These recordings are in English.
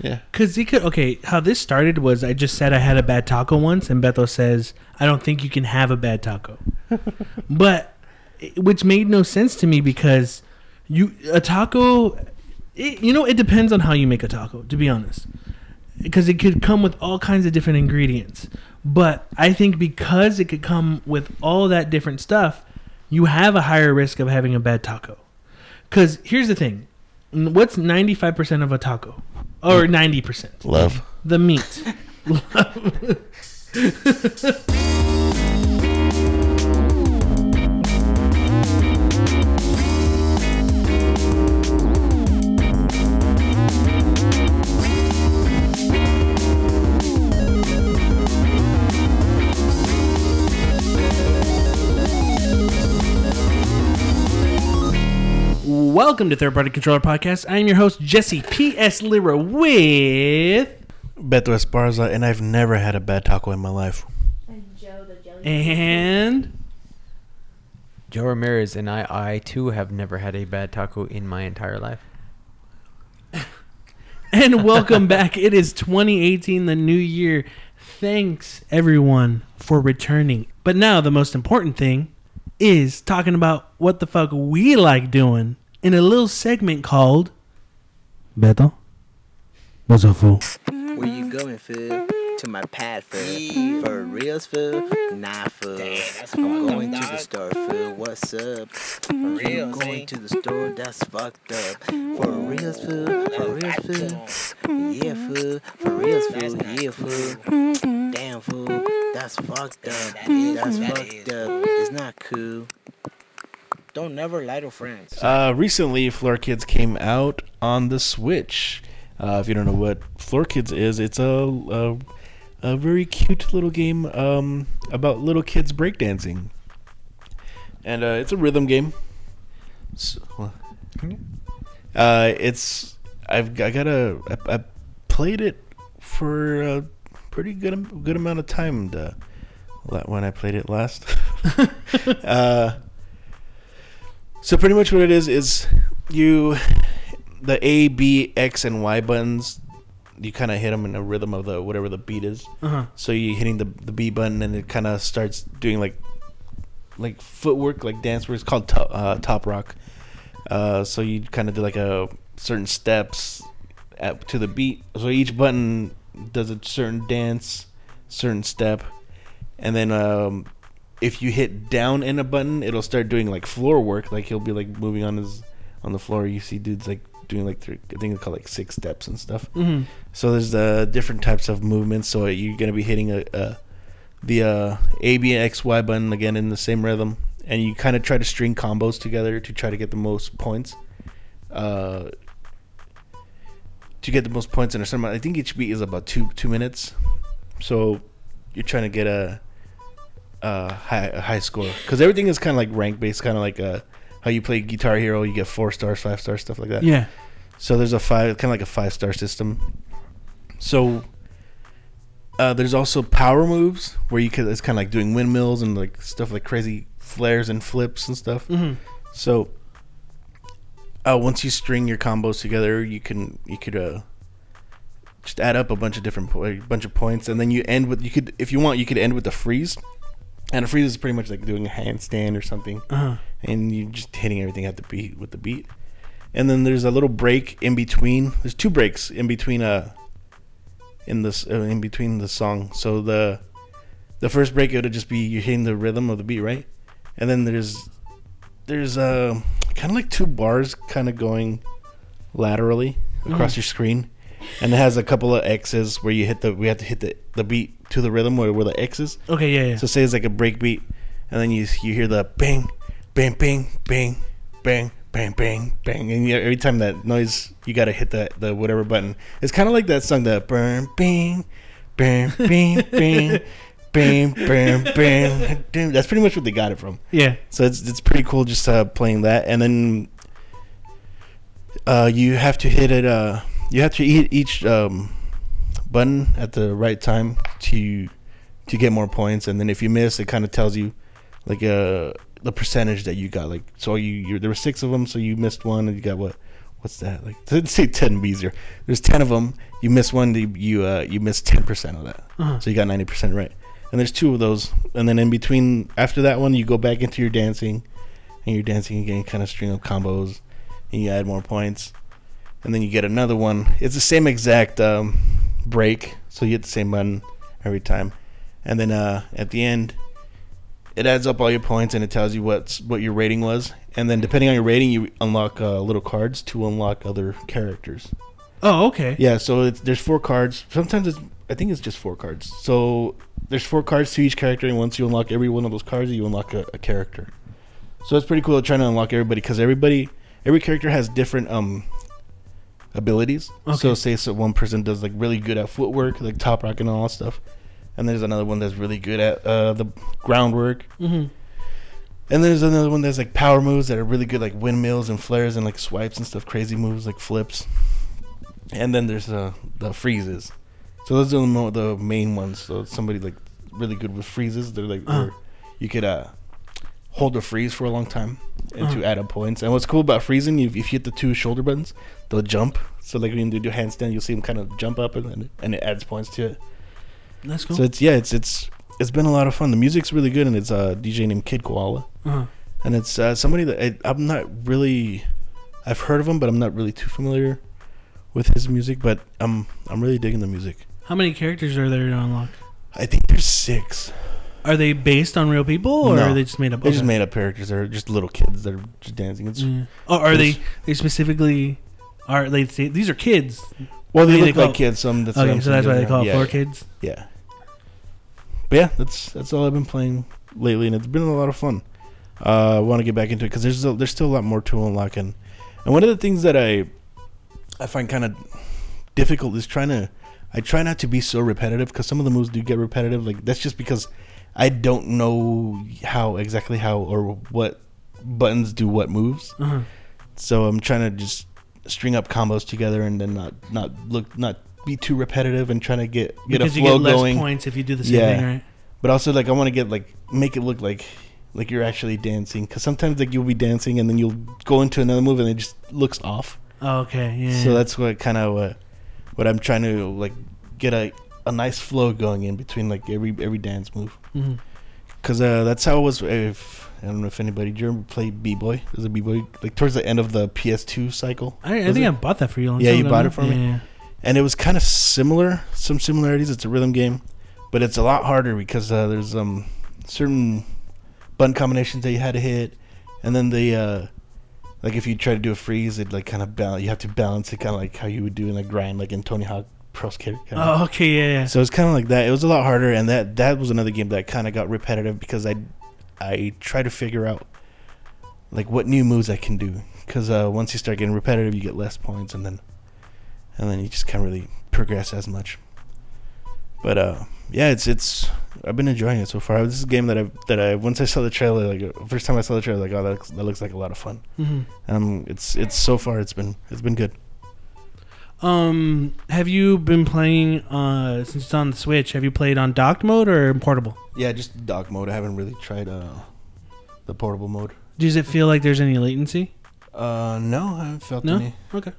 Yeah. Because it could okay. How this started was I just said I had a bad taco once, and Beto says I don't think you can have a bad taco, but which made no sense to me because you a taco, it, you know, it depends on how you make a taco. To be honest, because it could come with all kinds of different ingredients, but I think because it could come with all that different stuff, you have a higher risk of having a bad taco. Because here's the thing, what's ninety five percent of a taco? Or ninety percent. Love. The meat. Welcome to Third Party Controller Podcast. I am your host, Jesse P.S. Lira, with. Beto Esparza, and I've never had a bad taco in my life. And Joe the jelly. And. Joe Ramirez and I, I too have never had a bad taco in my entire life. And welcome back. It is 2018, the new year. Thanks, everyone, for returning. But now, the most important thing is talking about what the fuck we like doing in a little segment called. Beto? What's up, fool? Where you going, fool? To my pad, fool. For reals, fool? Nah, fool. I'm going to the store, fool. What's up? For reals, I'm going to the store, that's fucked up. For reals, fool? For reals, fool? Yeah, fool. For reals, fool? Yeah, fool. Damn, fool. That's fucked up. That is, That's fucked up. It's not cool. Don't never lie to friends. Uh, recently, Floor Kids came out on the Switch. Uh, if you don't know what Floor Kids is, it's a a, a very cute little game um, about little kids breakdancing, and uh, it's a rhythm game. So, uh, it's I've I got a I, I played it for a pretty good good amount of time. The, when I played it last. uh, so pretty much what it is is you the A, B, X, and Y buttons. You kind of hit them in the rhythm of the whatever the beat is. Uh huh. So you're hitting the the B button and it kind of starts doing like like footwork, like dance. work. it's called top, uh, top rock. Uh, so you kind of do like a certain steps at, to the beat. So each button does a certain dance, certain step, and then um, if you hit down in a button, it'll start doing like floor work. Like he'll be like moving on his on the floor. You see dudes like doing like three, I think it's called like six steps and stuff. hmm So there's uh, different types of movements. So you're gonna be hitting a, a the uh, A, B, and X, Y button again in the same rhythm, and you kind of try to string combos together to try to get the most points. Uh, to get the most points in a certain amount, I think each beat is about two two minutes. So you're trying to get a, a high high score because everything is kind of like rank based, kind of like uh how you play Guitar Hero. You get four stars, five stars, stuff like that. Yeah. So there's a five, kind of like a five star system. So uh, there's also power moves where you could. It's kind of like doing windmills and like stuff like crazy flares and flips and stuff. hmm So uh, once you string your combos together, you can you could uh, just add up a bunch of different po- a bunch of points, and then you end with you could if you want you could end with a freeze. And a freeze is pretty much like doing a handstand or something Uh huh. and you're just hitting everything at the beat with the beat. And then there's a little break in between. There's two breaks in between uh in this uh, in between the song. So the the first break it'll just be you're hitting the rhythm of the beat, right? And then there's there's uh kind of like two bars kind of going laterally across Mhm. your screen. And it has a couple of X's where you hit the we have to hit the, the beat to the rhythm where, where the X is. Okay. Yeah. Yeah. So say it's like a break beat, and then you you hear the bang, bang, bang, bang, bang, bang, bang, bang, and you, every time that noise, you gotta hit the the whatever button. It's kind of like that song, the burn, bang, bang, bang, bang, bang, bang, bang. Dude, That's pretty much what they got it from. yeah. So it's it's pretty cool just uh, playing that, and then uh, you have to hit it. Uh, you have to hit each um, button at the right time to to get more points, and then if you miss, it kind of tells you like uh, the percentage that you got. Like so, you there were six of them, so you missed one, and you got what what's that? Like let's say ten bees here. There's ten of them. You miss one, you you, uh, you miss ten percent of that. Uh-huh. So you got ninety percent right. And there's two of those, and then in between after that one, you go back into your dancing, and you're dancing again, kind of string up combos, and you add more points, and then you get another one. It's the same exact um, break, so you hit the same button every time, and then uh, at the end, it adds up all your points and it tells you what's what your rating was, and then depending on your rating, you unlock uh, little cards to unlock other characters. Oh, okay. Yeah, so it's, there's four cards. Sometimes it's I think it's just four cards. So there's four cards to each character, and once you unlock every one of those cards, you unlock a, a character. So it's pretty cool trying to unlock everybody because everybody, every character has different um abilities. Okay. So say so one person does like really good at footwork, like top rock and all that stuff, and there's another one that's really good at uh, the groundwork. hmm And there's another one that's like power moves that are really good, like windmills and flares and like swipes and stuff, crazy moves like flips. And then there's uh, the freezes. So those are the, mo- the main ones. So somebody like really good with freezes. They're like Uh-huh. you could uh, hold a freeze for a long time and to add up points. And what's cool about freezing, if, if you hit the two shoulder buttons, they'll jump. So like when you do handstand, you'll see them kind of jump up and and, and it adds points to it. That's cool. So it's yeah, it's it's it's been a lot of fun. The music's really good, and it's a DJ named Kid Koala uh-huh. and it's uh, somebody that I, I'm not really. I've heard of him, but I'm not really too familiar with his music. But I'm I'm really digging the music. How many characters are there to unlock? I think there's six. Are they based on real people, or No. are they just made up? They just Okay. made up characters. They're just little kids that are just dancing. It's Yeah. Oh, are they? They specifically are they? Say, these are kids. well, they they look call- like kids. Some that's what okay, I'm so that's why they call it yeah, yeah, kids. Yeah. But yeah, that's that's all I've been playing lately, and it's been a lot of fun. Uh, I want to get back into it because there's a, there's still a lot more to unlock, and and one of the things that I I find kind of difficult is trying to I try not to be so repetitive because some of the moves do get repetitive. Like that's just because I don't know how exactly how or what buttons do what moves. Uh-huh. So I'm trying to just string up combos together and then not not look not be too repetitive and trying to get get because a you flow get less going. points if you do the same Yeah. thing, right? But also like I want to get like make it look like like you're actually dancing because sometimes like you'll be dancing and then you'll go into another move and it just looks off. Oh, okay, yeah. So that's what kind of what what I'm trying to like get a a nice flow going in between like every every dance move hmm because uh, that's how it was. If I don't know if anybody do you ever play b boy? There's a b boy like towards the end of the PS2 cycle. I, I think it? I bought that for you. Yeah, you bought no? it for me? Yeah. and it was kind of similar, some similarities. It's a rhythm game, but it's a lot harder because uh, there's um certain button combinations that you had to hit, and then the uh, like if you try to do a freeze, it like kind of balance. You have to balance it kind of like how you would do in a grind, like in Tony Hawk Pro Skater. Kind of. Oh, okay, yeah, yeah. So it's kind of like that. It was a lot harder, and that that was another game that kind of got repetitive because I I try to figure out like what new moves I can do because uh, once you start getting repetitive, you get less points, and then and then you just can't really progress as much. But uh, yeah, it's it's I've been enjoying it so far. This is a game that I that I once I saw the trailer, like first time I saw the trailer, like oh that looks, that looks like a lot of fun. hmm Um, it's it's so far it's been it's been good. Um, have you been playing uh since it's on the Switch? Have you played on docked mode or portable? Yeah, just dock mode. I haven't really tried uh the portable mode. Does it feel like there's any latency? Uh, no, I haven't felt No? any. Okay.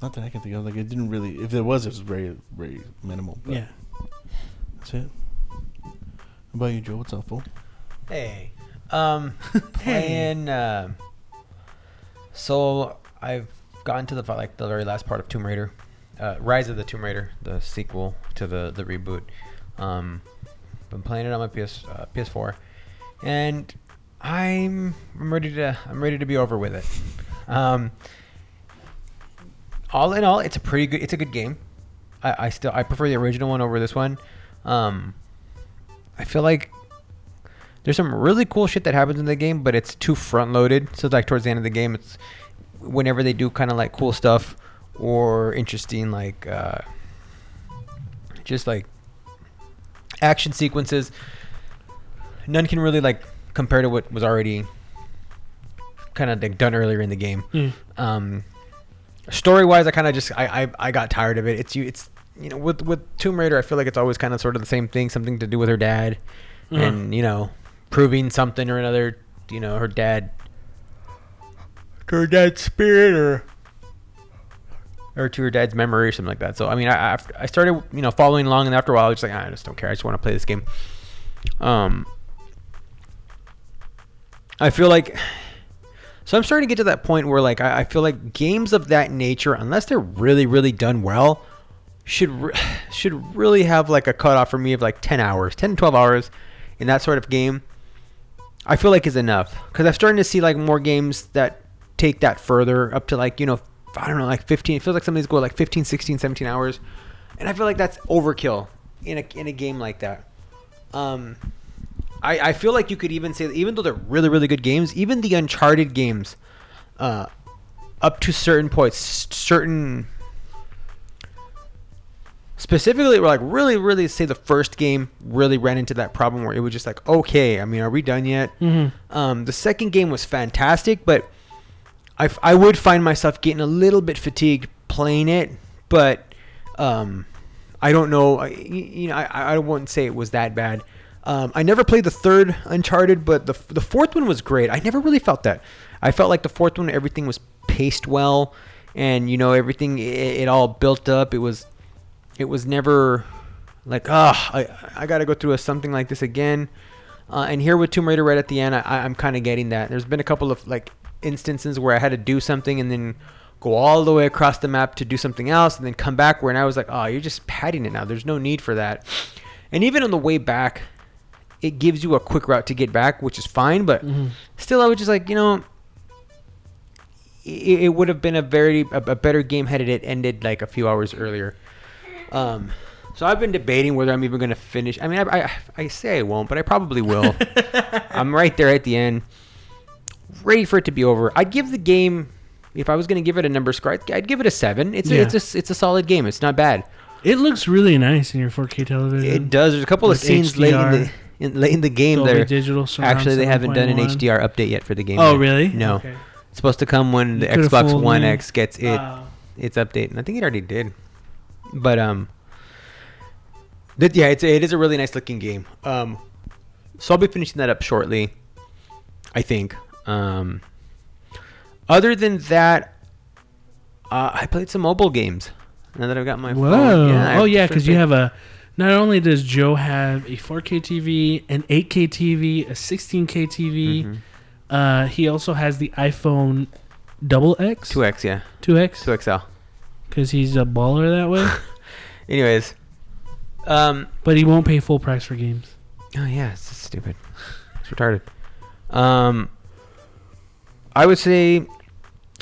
Not that I can think of. Like it didn't really. If there was, it was very, very minimal. But Yeah. that's it. How about you, Joe? What's up, fool? Hey, um, playing. Uh, so I've gotten to the like the very last part of Tomb Raider, uh, Rise of the Tomb Raider, the sequel to the the reboot. Um, been playing it on my PS uh, PS4, and I'm I'm ready to I'm ready to be over with it. Um, all in all, it's a pretty good it's a good game. I, I still I prefer the original one over this one. Um, I feel like there's some really cool shit that happens in the game, but it's too front loaded. So like towards the end of the game, it's whenever they do kind of like cool stuff or interesting like uh, just like action sequences. None can really like compare to what was already kind of like done earlier in the game. Mm. Um, story wise, I kind of just I, I I got tired of it. It's you it's you know with with Tomb Raider, I feel like it's always kind of sort of the same thing, something to do with her dad, Uh-huh. and you know proving something or another. You know her dad to her dad's spirit or or to her dad's memory or something like that. So I mean, I I, started you know following along, and after a while, I was like, "Ah, I just don't care. I just want to play this game. Um, I feel like so I'm starting to get to that point where like I, I feel like games of that nature, unless they're really really done well, should re- should really have like a cutoff for me of like 10 hours, 10 to 12 hours in that sort of game. I feel like is enough because I'm starting to see like more games that take that further up to like you know I don't know like 15. It feels like some of these go like 15, 16, 17 hours, and I feel like that's overkill in a in a game like that. Um, I I feel like you could even say that even though they're really really good games, even the Uncharted games, uh, up to certain points, certain specifically we're like really really say the first game really ran into that problem where it was just like okay i mean are we done yet Mhm. um, the second game was fantastic but I, I would find myself getting a little bit fatigued playing it but um, i don't know I, you know I, I wouldn't say it was that bad um, i never played the third uncharted but the, the fourth one was great i never really felt that i felt like the fourth one everything was paced well and you know everything it, it all built up it was it was never like ah I I gotta go through a, something like this again. Uh, and here with Tomb Raider right at the end, I, I'm kind of getting that. There's been a couple of like instances where I had to do something and then go all the way across the map to do something else and then come back where and I was like, oh, you're just padding it now. There's no need for that. And even on the way back, it gives you a quick route to get back, which is fine. But Mhm. still, I was just like, you know, it, it would have been a very a, a better game had it ended like a few hours earlier. Um, so I've been debating whether I'm even going to finish. I mean, I, I, I say I won't, but I probably will. I'm right there at the end, ready for it to be over. I'd give the game, if I was going to give it a number score, I'd, I'd give it a seven. It's Yeah. a, it's a it's a solid game. It's not bad. It looks really nice in your 4K television. It does. There's a couple of With scenes late in the in, late in the game Dolby there. Digital surround Actually, they haven't done an 7.1. HDR update yet for the game. Oh, yet. really? No. Okay. It's supposed to come when the You could've Xbox fooled One me. X gets it Wow. its update, and I think it already did. But um, that yeah, it's it is a really nice looking game. Um, so I'll be finishing that up shortly. I think. Um, other than that, uh, I played some mobile games. Now that I've got my Whoa. phone, I oh yeah, sure because you have a. Not only does Joe have a 4K TV, an 8K TV, a 16K TV, mm-hmm. uh, he also has the iPhone double X, two X, yeah, 2X, two XL. because he's a baller that way. Anyways, um, but he won't pay full price for games. Oh yeah, it's stupid. It's retarded. Um, I would say,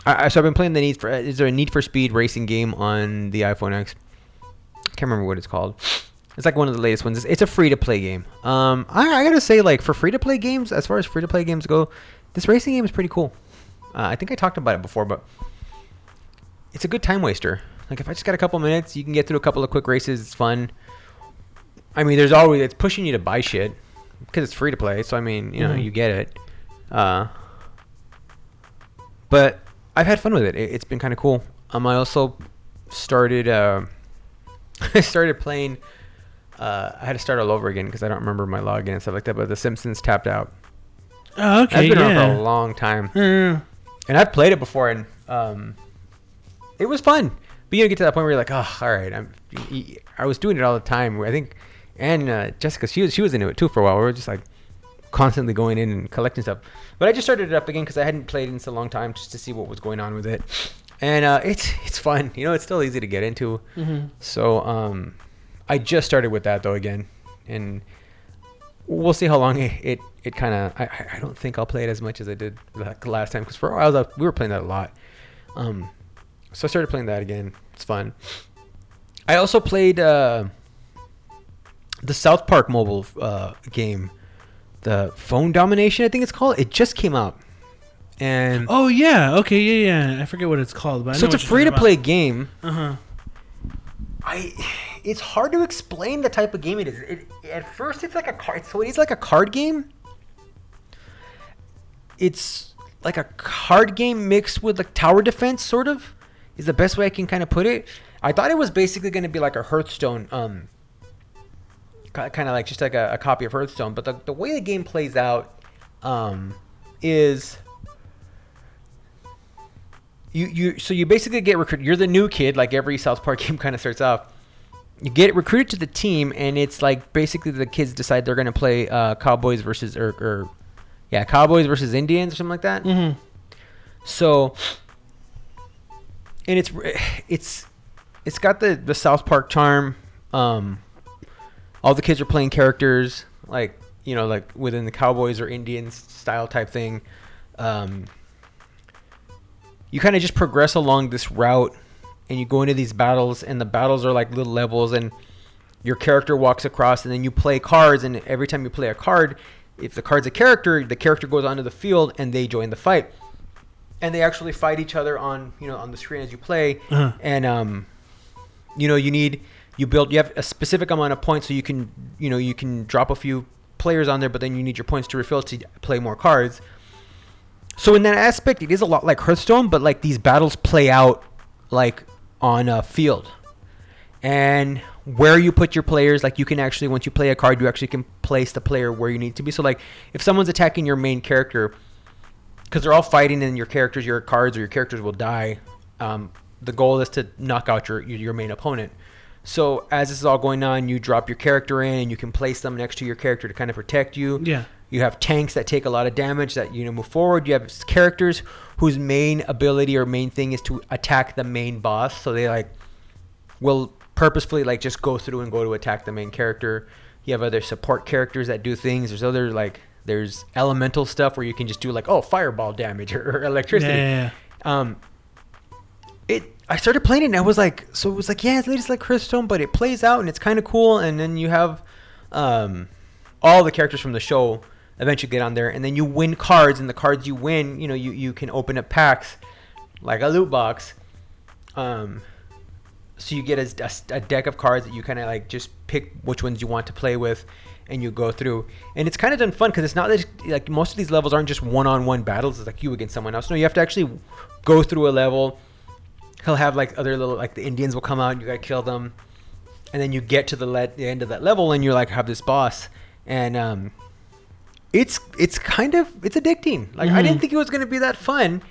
I, so I've been playing the Need for. Is there a Need for Speed racing game on the iPhone X? I Can't remember what it's called. It's like one of the latest ones. It's, it's a free to play game. Um, I, I gotta say, like for free to play games, as far as free to play games go, this racing game is pretty cool. Uh, I think I talked about it before, but it's a good time waster. Like if I just got a couple minutes, you can get through a couple of quick races. It's fun. I mean, there's always it's pushing you to buy shit because it's free to play. So I mean, you know, Mhm. you get it. Uh, but I've had fun with it. it it's been kind of cool. Um, I also started. Uh, I started playing. Uh, I had to start all over again because I don't remember my login and stuff like that. But The Simpsons tapped out. Oh, okay, I've been around for a long time, Uh, and I've played it before, and um, it was fun. But you know, get to that point where you're like, oh, all right. I'm. I was doing it all the time. I think, and uh, Jessica, she was she was into it too for a while. We were just like constantly going in and collecting stuff. But I just started it up again because I hadn't played in so long time just to see what was going on with it. And uh, it's it's fun. You know, it's still easy to get into. mhm. So um, I just started with that though again, and we'll see how long it it, it kind of. I, I- don't think I'll play it as much as I did like last time because for a while I was, we were playing that a lot. Um, so I started playing that again. It's fun. I also played uh, the South Park mobile uh, game, the Phone Domination. I think it's called. It just came out, and Oh yeah, okay, yeah, yeah. I forget what it's called, but I so know it's a free to play game. Uh huh. I it's hard to explain the type of game it is. It, at first, it's like a card. So it is like a card game. It's like a card game mixed with like tower defense, sort of, is the best way I can kind of put it. I thought it was basically going to be like a Hearthstone, um, kind of like just like a, a copy of Hearthstone. But the, the way the game plays out, um, is you you so you basically get recruited. You're the new kid, like every South Park game kind of starts off. You get recruited to the team, and it's like basically the kids decide they're gonna play uh, Cowboys versus or, or yeah, Cowboys versus Indians or something like that. Mm-hmm. So, and it's it's it's got the the South Park charm. Um, all the kids are playing characters like you know like within the Cowboys or Indians style type thing. Um, you kind of just progress along this route, and you go into these battles, and the battles are like little levels, and your character walks across, and then you play cards, and every time you play a card, if the card's a character, the character goes onto the field, and they join the fight and they actually fight each other on you know on the screen as you play Uh-huh. and um you know you need you build you have a specific amount of points so you can you know you can drop a few players on there but then you need your points to refill to play more cards. So in that aspect it is a lot like hearthstone but like these battles play out like on a field. And where you put your players like you can actually once you play a card you actually can place the player where you need to be. So like if someone's attacking your main character because they're all fighting and your characters your cards or your characters will die um, the goal is to knock out your your your main opponent so as this is all going on you drop your character in and you can place them next to your character to kind of protect you Yeah. you have tanks that take a lot of damage that you know move forward you have characters whose main ability or main thing is to attack the main boss so they like will purposefully like just go through and go to attack the main character. You have other support characters that do things. There's other like there's elemental stuff where you can just do like oh fireball damage or, or electricity. Yeah, yeah, Um, it I started playing it and I was like so it was like yeah it's just like Hearthstone but it plays out and it's kind of cool and then you have um all the characters from the show eventually get on there and then you win cards and the cards you win you know you you can open up packs like a loot box um so you get a, a- a deck of cards that you kind of like just pick which ones you want to play with and you go through. And it's kind of done fun because it's not that like most of these levels aren't just one-on-one battles it's like you against someone else. No you have to actually go through a level he'll have like other little like the indians will come out and you gotta kill them. And then you get to the, le- the end of that level and you're like have this boss. And um it's it's kind of it's addicting. Like i Mhm. didn't think it was to be that fun.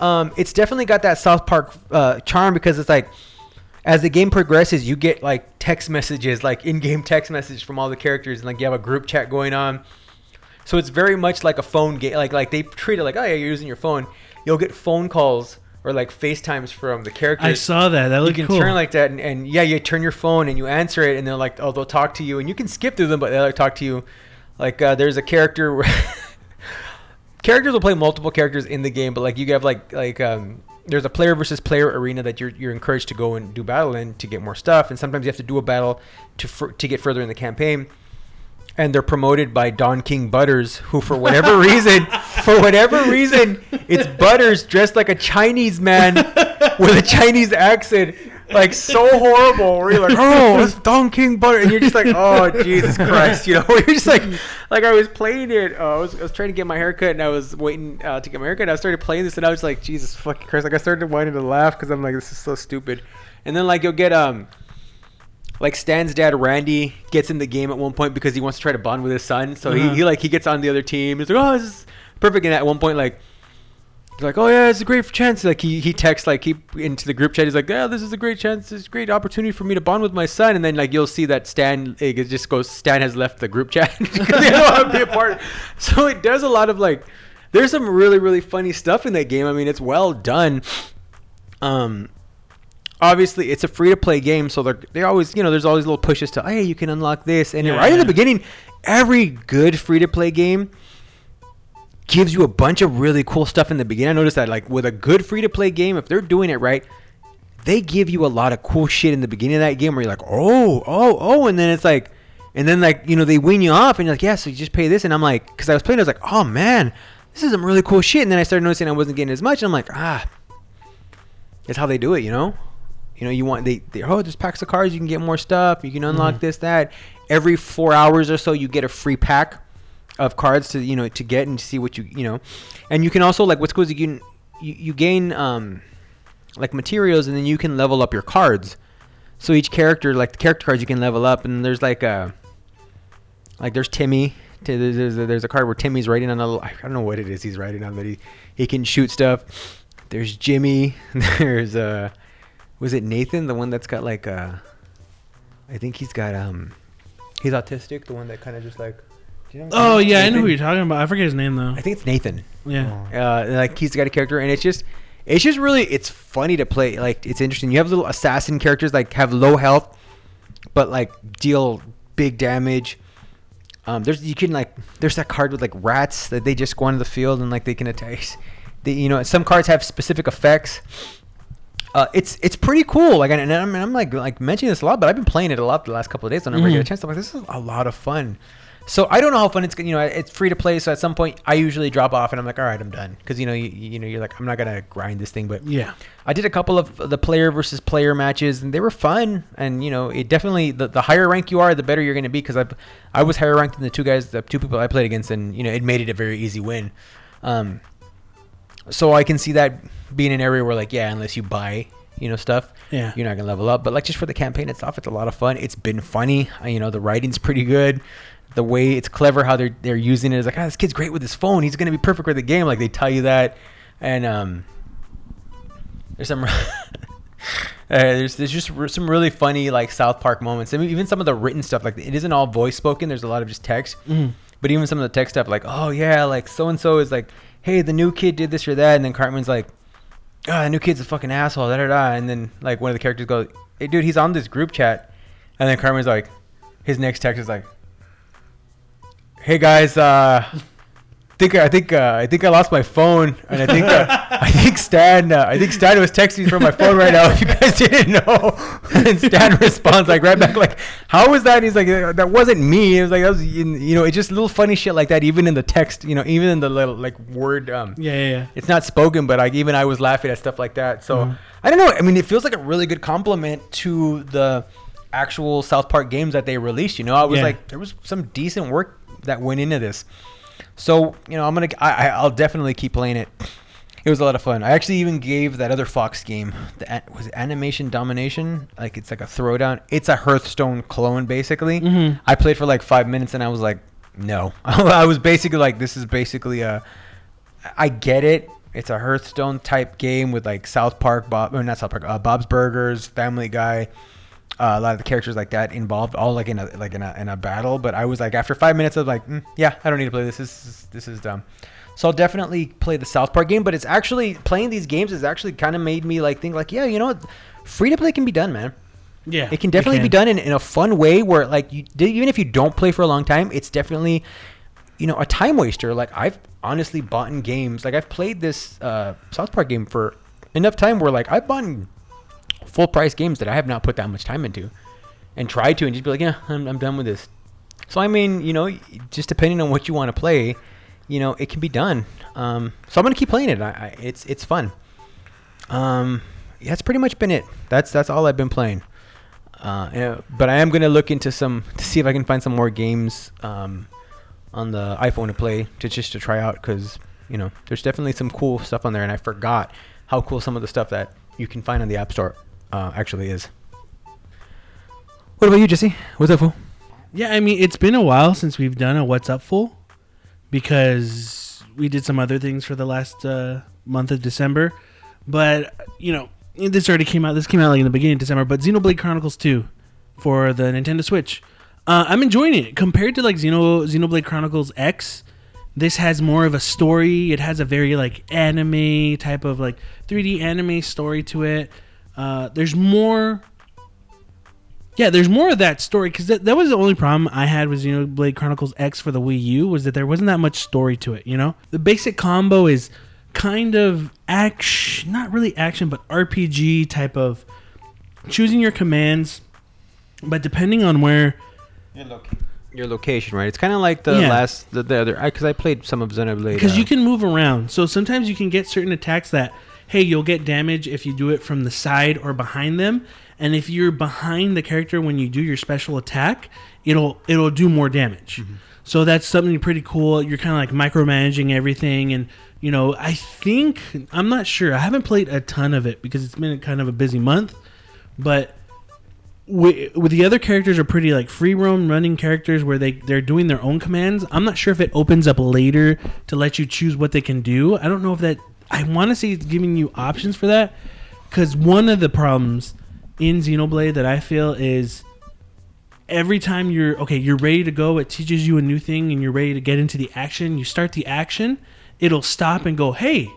Um it's definitely got that south park uh charm because it's like as the game progresses you get like text messages like in-game text messages from all the characters and like you have a group chat going on. So it's very much like a phone game like like they treat it like oh yeah you're using your phone. You'll get phone calls or like facetimes from the characters. I saw that. That you can cool. turn like that and, and yeah you turn your phone and you answer it and they're like oh they'll talk to you. And you can skip through them but they'll like, talk to you. Like uh, there's a character where characters will play multiple characters in the game but like you have like like um there's a player versus player arena that you're, you're encouraged to go and do battle in to get more stuff. And sometimes you have to do a battle to fur- to get further in the campaign and they're promoted by Don King Butters, who for whatever reason, for whatever reason, it's Butters dressed like a Chinese man with a Chinese accent, like so horrible. Where you're like, oh, it's Don King Butters, and you're just like, oh, Jesus Christ, you know? You're just like, like I was playing it. Uh, I was I was trying to get my haircut, and I was waiting uh, to get my haircut. And I started playing this, and I was like, Jesus fucking Christ! Like I started wanting to laugh because I'm like, this is so stupid. And then like you'll get um like Stan's dad Randy gets in the game at one point because he wants to try to bond with his son. So Uh-huh. he, he like he gets on the other team. He's like, oh, this is perfect. And at one point, like he's like, oh yeah, it's a great chance. Like he he texts like he into the group chat. He's like, yeah, this is a great chance. This is a great opportunity for me to bond with my son. And then like you'll see that Stan it just goes. Stan has left the group chat because they don't want to be a part. So it does a lot of like. There's some really really funny stuff in that game. I mean, it's well done. Um, obviously it's a free to play game, so they're they always you know there's always little pushes to hey you can unlock this, and Yeah, right in the beginning, every good free to play game gives you a bunch of really cool stuff in the beginning. I noticed that like with a good free to play game, if they're doing it right, they give you a lot of cool shit in the beginning of that game where you're like oh oh oh, and then it's like. And then, like you know, they wean you off, and you're like, "Yeah, so you just pay this." And I'm like, because I was playing, I was like, "Oh man, this is some really cool shit." And then I started noticing I wasn't getting as much, and I'm like, "Ah, it's how they do it, you know. You know, you want they, they oh, there's packs of cards, you can get more stuff, you can unlock Mhm. this, that. Every four hours or so, you get a free pack of cards to you know to get and see what you you know, and you can also like what's cool is you can you, you gain um like materials and then you can level up your cards. So each character, like the character cards, you can level up, and there's like a like there's Timmy. There's, there's, a, there's a card where Timmy's writing on a I don't know what it is he's writing on, but he, he can shoot stuff. There's Jimmy. There's uh, was it Nathan, the one that's got like uh, I think he's got um, he's autistic. The one that kind of just like. Do you know Oh yeah, I know Nathan? who you're talking about. I forget his name though. I think it's Nathan. Yeah. uh, like he's got a character, and it's just, it's just really, it's funny to play. Like it's interesting. You have little assassin characters like have low health, but like deal big damage. Um, there's you can like there's that card with like rats that they just go onto the field and like they can attack. They, you know, some cards have specific effects. Uh, it's it's pretty cool. Like, and, and I'm, I'm like like mentioning this a lot, but I've been playing it a lot the last couple of days. Whenever I get a Mhm. chance, I'm like, this is a lot of fun. So I don't know how fun it's gonna. You know, it's free to play. So at some point, I usually drop off and I'm like, all right, I'm done. Because you know, you, you know, you're like, I'm not gonna grind this thing. But Yeah. I did a couple of the player versus player matches, and they were fun. And you know, it definitely the, the higher rank you are, the better you're gonna be. Because I I was higher ranked than the two guys, the two people I played against, and you know, it made it a very easy win. Um, so I can see that being an area where like, yeah, unless you buy, you know, stuff, Yeah. you're not gonna level up. But like just for the campaign itself, it's a lot of fun. It's been funny. You know, the writing's pretty good. The way it's clever how they're they're using it is like, ah, this kid's great with his phone. He's gonna be perfect for the game. Like they tell you that, and um, there's some. Uh, there's there's just r- some really funny like South Park moments. I mean, even some of the written stuff like it isn't all voice spoken. There's a lot of just text. Mhm. But even some of the text stuff, like, oh yeah, like so and so is like, hey, the new kid did this or that, and then Cartman's like, ah, the new kid's a fucking asshole, da da da, and then like one of the characters goes, hey dude, he's on this group chat, and then Cartman's like, his next text is like, hey guys, uh, think I think uh, I think I lost my phone, and I think uh, I think Stan uh, I think Stan was texting from my phone right now. If you guys didn't know, and Stan responds like right back like, "How was that?" He's like, "Uh, "That wasn't me." It was like that was you know, it's just little funny shit like that. Even in the text, you know, even in the little like word. Um, Yeah, yeah, yeah. it's not spoken, but like even I was laughing at stuff like that. So Mhm. I don't know. I mean, it feels like a really good compliment to the actual South Park games that they released. You know, I was Yeah. like, there was some decent work that went into this. So you know, I'm gonna, I, I- I'll definitely keep playing it. It was a lot of fun. I actually even gave that other Fox game, the was it Animation Domination? Like it's like a throwdown. It's a Hearthstone clone, basically. Mhm. I played for like five minutes and I was like, no. I was basically like, this is basically a. I get it. It's a Hearthstone type game with like South Park, Bob, or not South Park, uh, Bob's Burgers, Family Guy, uh, a lot of the characters like that involved, all like in a like in a, in a battle. But I was like, after five minutes, I was like, mm, yeah, I don't need to play this. This is this is dumb. So I'll definitely play the South Park game. But it's actually playing these games has actually kind of made me like think like, yeah, you know what, free to play can be done, man. Yeah. It can definitely be done in, in a fun way where like you even if you don't play for a long time, it's definitely you know a time waster. Like I've honestly bought in games. Like I've played this uh, South Park game for enough time where like I've bought in full price games that I have not put that much time into, and tried to and just be like, yeah, I'm, I'm done with this. So I mean, you know, just depending on what you want to play, you know, it can be done. Um, so I'm gonna keep playing it. I, I, it's it's fun. Um, yeah, that's pretty much been it. That's that's all I've been playing. Uh, yeah, but I am gonna look into some to see if I can find some more games um, on the iPhone to play to just to try out because you know there's definitely some cool stuff on there, and I forgot how cool some of the stuff that you can find on the App Store uh, actually is. What about you, Jesse? What's up, fool? Yeah, I mean, it's been a while since we've done a What's Up Fool because we did some other things for the last uh, month of December. But, you know, this already came out. This came out like in the beginning of December. But Xenoblade Chronicles 2 for the Nintendo Switch. Uh, I'm enjoying it. Compared to like Xeno, Xenoblade Chronicles X, this has more of a story. It has a very like anime type of like 3D anime story to it. Uh, there's more yeah, there's more of that story because that, that was the only problem I had with Blade Chronicles X for the Wii U was that there wasn't that much story to it. You know, the basic combo is kind of action, not really action, but RPG type of choosing your commands, but depending on where. Your location, right? It's kind of like the Yeah. last the, the other because I played some of Xenoblade. Because uh, you can move around, so sometimes you can get certain attacks that, hey, you'll get damage if you do it from the side or behind them, and if you're behind the character when you do your special attack, it'll it'll do more damage. Mm-hmm. So that's something pretty cool. You're kind of like micromanaging everything, and you know, I think I'm not sure. I haven't played a ton of it because it's been kind of a busy month, but with, with the other characters are pretty like free roam running characters where they they're doing their own commands. I'm not sure if it opens up later to let you choose what they can do. I don't know if that I want to say it's giving you options for that because one of the problems in Xenoblade that I feel is every time you're okay, you're ready to go, it teaches you a new thing and you're ready to get into the action. You start the action, it'll stop and go, hey,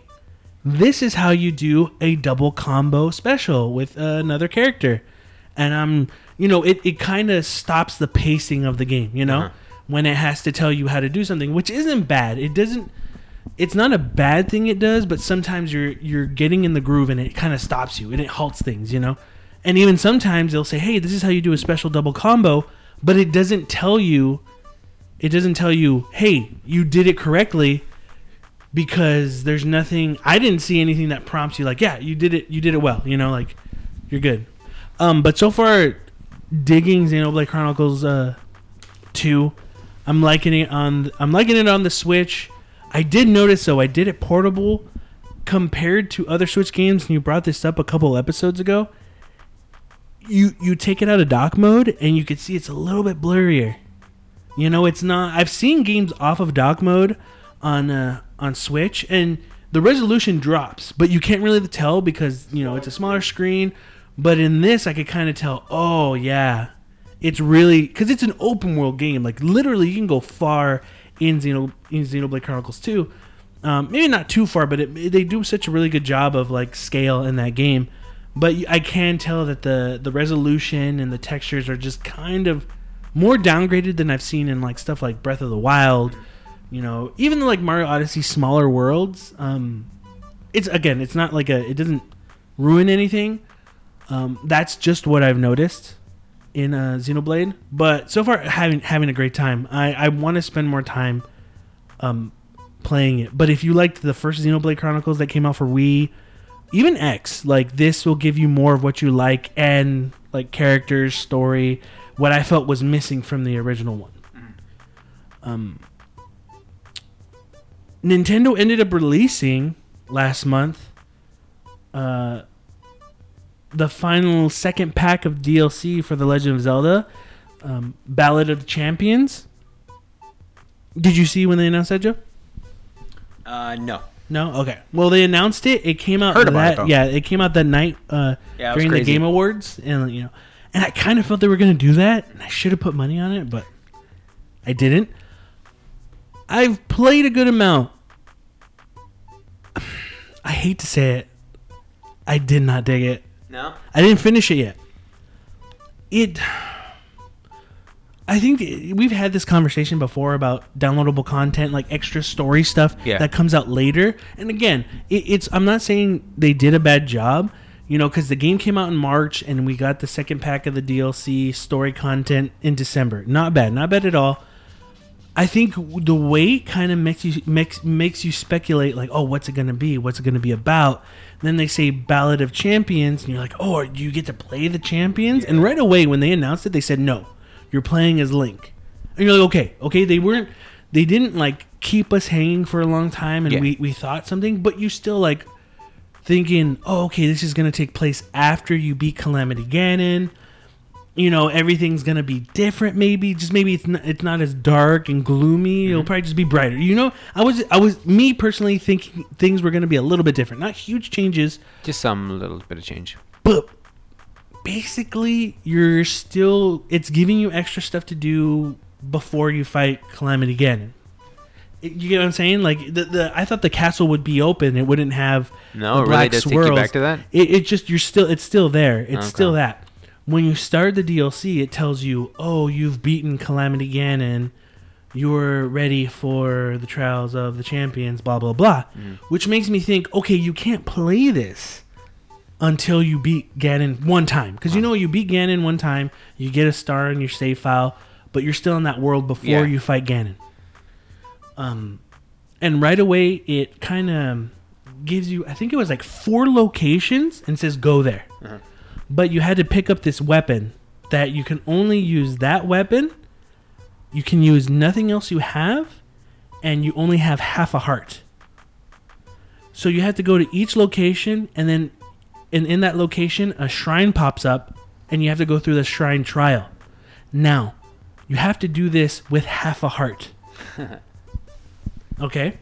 this is how you do a double combo special with another character. And I'm, you know, it, it kind of stops the pacing of the game, you know, Uh-huh. when it has to tell you how to do something, which isn't bad. It doesn't, it's not a bad thing it does, but sometimes you're, you're getting in the groove and it kind of stops you and it halts things, you know? And even sometimes they'll say, hey, this is how you do a special double combo, but it doesn't tell you, it doesn't tell you, hey, you did it correctly because there's nothing I didn't see anything that prompts you like, yeah, you did it you did it well, you know, like you're good. Um but so far digging Xenoblade Chronicles uh 2, I'm liking it on I'm liking it on the Switch. I did notice though, I did it portable compared to other Switch games and you brought this up a couple episodes ago. You you take it out of dock mode and you can see it's a little bit blurrier. You know, it's not. I've seen games off of dock mode on uh, on Switch, and the resolution drops, but you can't really tell because you know it's a smaller screen. But in this, I could kind of tell. Oh yeah, it's really because it's an open world game. Like literally, you can go far in Xeno in Xenoblade Chronicles 2. Um, maybe not too far, but it, they do such a really good job of like scale in that game. But I can tell that the the resolution and the textures are just kind of more downgraded than I've seen in like stuff like Breath of the Wild. You know, even like Mario Odyssey smaller worlds. Um, it's again, it's not like a. It doesn't ruin anything. Um, that's just what I've noticed in uh, Xenoblade. But so far, having having a great time. I I want to spend more time, um, playing it. But if you liked the first Xenoblade Chronicles that came out for Wii, even X, like this will give you more of what you like and like characters, story, what I felt was missing from the original one. Um, Nintendo ended up releasing last month uh, the final second pack of DLC for The Legend of Zelda, um, Ballad of the Champions. Did you see when they announced that, Joe? Uh, no. No. Okay. Well, they announced it. It came out Heard about that it, yeah, it came out that night uh, Yeah, during the. Game Awards, and you know, and I kind of felt they were gonna do that, and I should have put money on it, but I didn't. I've played a good amount. I hate to say it, I did not dig it. No. I didn't finish it yet. It. I think we've had this conversation before about downloadable content, like extra story stuff Yeah. that comes out later. And again, it, it's I'm not saying they did a bad job, you know, because the game came out in March and we got the second pack of the DLC story content in December. Not bad, not bad at all. I think the wait kind of makes you makes makes you speculate like, oh, what's it gonna be? What's it gonna be about? Then they say Ballad of Champions, and you're like, oh, do you get to play the champions? And right away when they announced it, they said no, you're playing as Link. And you're like, okay, okay, they weren't, they didn't like keep us hanging for a long time, and Yeah. we we thought something, but you still like thinking, oh, okay, this is gonna take place after you beat Calamity Ganon you know everything's gonna be different maybe. Just maybe it's not, it's not as dark and gloomy. It'll mm-hmm. probably just be brighter. You know i was i was me personally thinking things were gonna be a little bit different. Not huge changes. Just some little bit of change. but basically you're still it's giving you extra stuff to do before you fight calamity again. You get what i'm saying? Like the, the i thought the castle would be open. It wouldn't have No, it really? does take you back to that. it, it just you're still it's still there. It's Okay. still that when you start the dlc it tells you oh you've beaten calamity ganon. You're ready for the trials of the champions blah blah blah. Which makes me think okay you can't play this until you beat ganon one time. Because you know you beat ganon one time you get a star in your save file but you're still in that world before Yeah. you fight ganon. Um and right away it kind of gives you i think it was like four locations and says go there but you had to pick up this weapon that you can only use that weapon. You can use nothing else you have and you only have half a heart. So you have to go to each location and then in, in that location a shrine pops up and you have to go through the shrine trial. Now you have to do this with half a heart. Okay?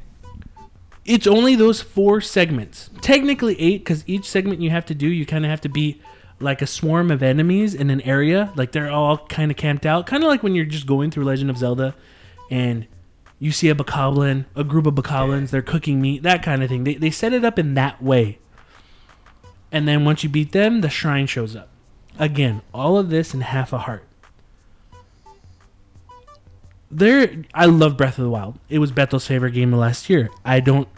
It's only those four segments. Technically eight, because each segment you have to do, you kind of have to be like a swarm of enemies in an area. Like they're all kind of camped out, kind of like when you're just going through Legend of Zelda, and you see a bokoblin, a group of bokoblins, they're cooking meat, that kind of thing. They they set it up in that way. And then once you beat them, the shrine shows up. Again, all of this in half a heart. There, I love Breath of the Wild. It was Beto's favorite game last year. I don't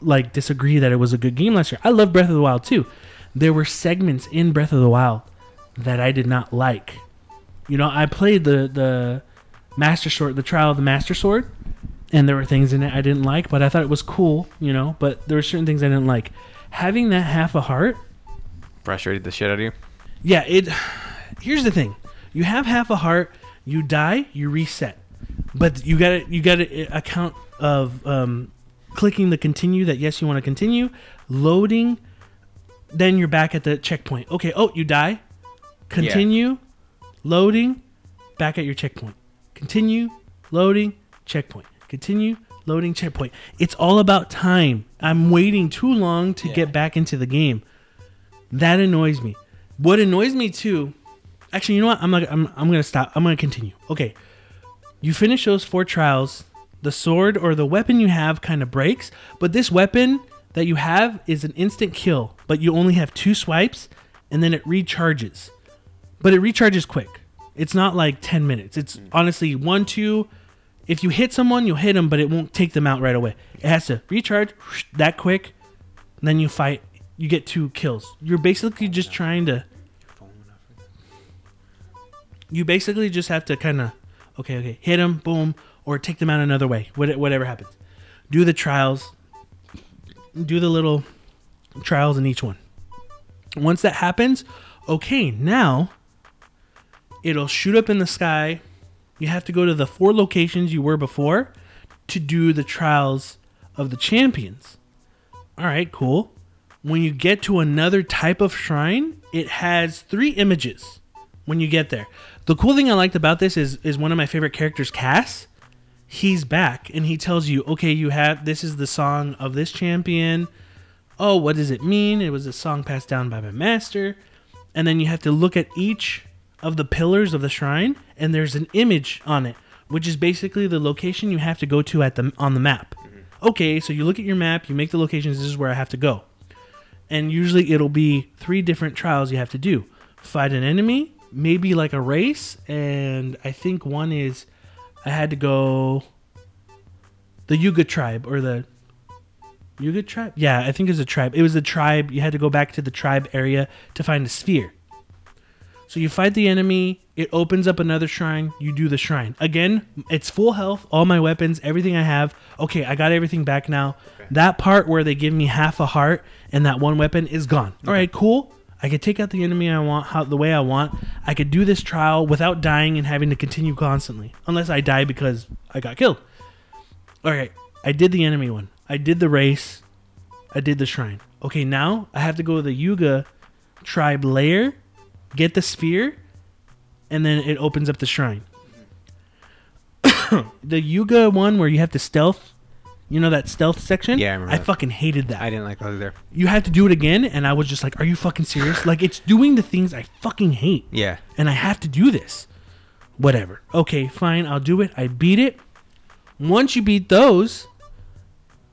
like disagree that it was a good game last year. I love Breath of the Wild too. There were segments in Breath of the Wild that I did not like. You know, I played the the Master Sword, the Trial of the Master Sword, and there were things in it I didn't like, but I thought it was cool. You know, but there were certain things I didn't like. Having that half a heart Frustrated the shit out of you. yeah, it. Here's the thing: you have half a heart, you die, you reset, but you got to you got to account of um, clicking the continue. That yes, you want to continue, loading, then you're back at the checkpoint. Okay, oh, you die, continue, loading, back at your checkpoint. Continue, loading, checkpoint. Continue, loading, checkpoint. It's all about time. I'm waiting too long to get back into the game. That annoys me. What annoys me too, actually, you know what? I'm not. I'm. I'm gonna stop. I'm gonna continue. Okay, you finish those four trials. The sword or the weapon you have kind of breaks, but this weapon that you have is an instant kill. But you only have two swipes, and then it recharges. But it recharges quick. It's not like ten minutes. It's mm. honestly one, two. If you hit someone, you'll hit them, but it won't take them out right away. It has to recharge that quick. Then you fight. You get two kills. You're basically just trying to. You basically just have to kind of, okay, okay, hit them, boom, or take them out another way. Whatever happens, do the trials. Do the little trials in each one. Once that happens, okay, now it'll shoot up in the sky. You have to go to the four locations you were before to do the trials of the champions. All right, cool. When you get to another type of shrine, it has three images when you get there. The cool thing I liked about this is is one of my favorite characters, Kass. He's back and he tells you, okay, you have this is the song of this champion. Oh, what does it mean? It was a song passed down by my master. And then you have to look at each of the pillars of the shrine, and there's an image on it, which is basically the location you have to go to at the on the map. Mm-hmm. Okay, so you look at your map, you make the locations. This is where I have to go, and usually it'll be three different trials you have to do: fight an enemy, maybe like a race, and I think one is I had to go the Yiga tribe or the Yiga tribe. Yeah, I think it was a tribe. It was a tribe. You had to go back to the tribe area to find a sphere. So you fight the enemy, it opens up another shrine, you do the shrine. Again, it's full health, all my weapons, everything I have. Okay, I got everything back now. That part where they give me half a heart and that one weapon is gone. All right, cool. I could take out the enemy I want how the way I want. I could do this trial without dying and having to continue constantly. Unless I die because I got killed. All right, I did the enemy one. I did the race. I did the shrine. Okay, now I have to go to the Yiga tribe layer, get the sphere, and then it opens up the shrine. the Yiga one where you have to stealth, you know that stealth section? Yeah, I remember I that. fucking hated that. I didn't like those either. you had to do it again, and I was just like, "Are you fucking serious?" like it's doing the things I fucking hate Yeah. and I have to do this. Whatever. Okay, fine, I'll do it. I beat it. Once you beat those,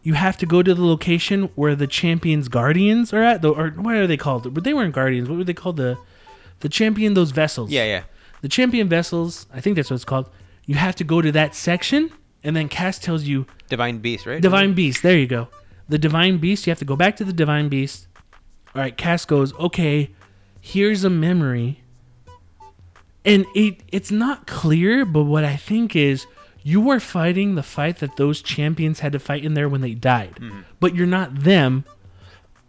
you have to go to the location where the champions guardians are at. The, or what are they called? But they weren't guardians. What were they called? The the champion those vessels. Yeah, yeah. The champion vessels. I think that's what it's called. You have to go to that section, and then Kass tells you Divine Beast, right? Divine Beast. There you go. The Divine Beast. You have to go back to the Divine Beast. All right. Kass goes, okay, here's a memory. And it it's not clear, but what I think is you were fighting the fight that those champions had to fight in there when they died. Mm-hmm. But you're not them.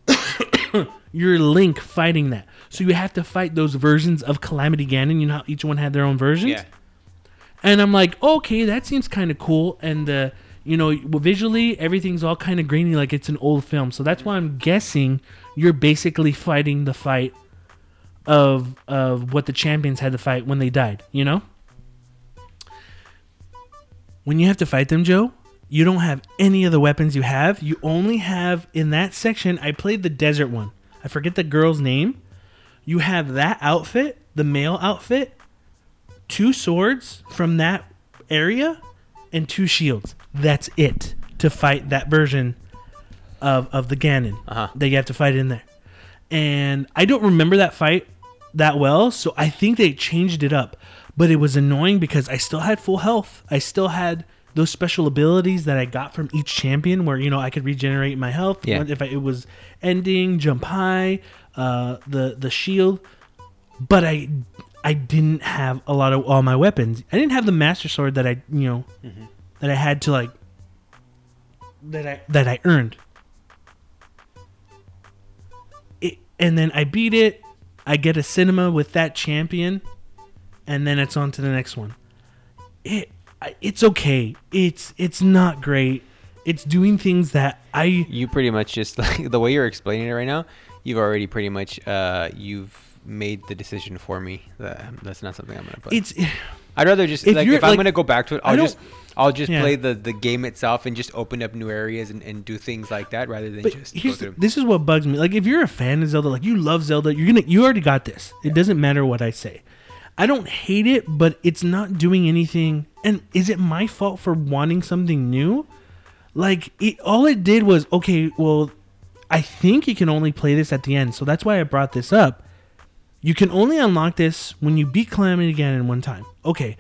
you're Link fighting that. So you have to fight those versions of Calamity Ganon. You know how each one had their own versions? Yeah. And I'm like, okay, that seems kind of cool. And uh, you know, visually everything's all kind of grainy, like it's an old film. So that's why I'm guessing you're basically fighting the fight of of what the champions had to fight when they died. You know, when you have to fight them, Joe, You don't have any of the weapons you have. You only have in that section. I played the desert one. I forget the girl's name. You have that outfit, the male outfit, two swords from that area, and two shields. That's it to fight that version of of the Ganon Uh-huh. that you have to fight in there. And I don't remember that fight that well, so I think they changed it up. But it was annoying because I still had full health. I still had those special abilities that I got from each champion, where you know I could regenerate my health Yeah. if I, it was ending, jump high, uh, the the shield. But I I didn't have a lot of all my weapons. I didn't have the master sword that I you know that I had to like that I that I earned. It, and then I beat it. I get a cinema with that champion, and then it's on to the next one. It it's okay. It's it's not great. It's doing things that I You pretty much just like the way you're explaining it right now. You've already pretty much uh, you've made the decision for me. That that's not something I'm gonna play. it's I'd rather just if like if I'm like- gonna go back to it, I'll just I'll just Yeah. play the the game itself and just open up new areas and, and do things like that rather than But just go here's through. this is what bugs me. Like if you're a fan of Zelda, like you love Zelda, you're gonna you already got this. It doesn't matter what I say. I don't hate it, but it's not doing anything. And is it my fault for wanting something new? Like it, all it did was okay. Well, I think you can only play this at the end, so that's why I brought this up. You can only unlock this when you beat Calamity again in one time. Okay,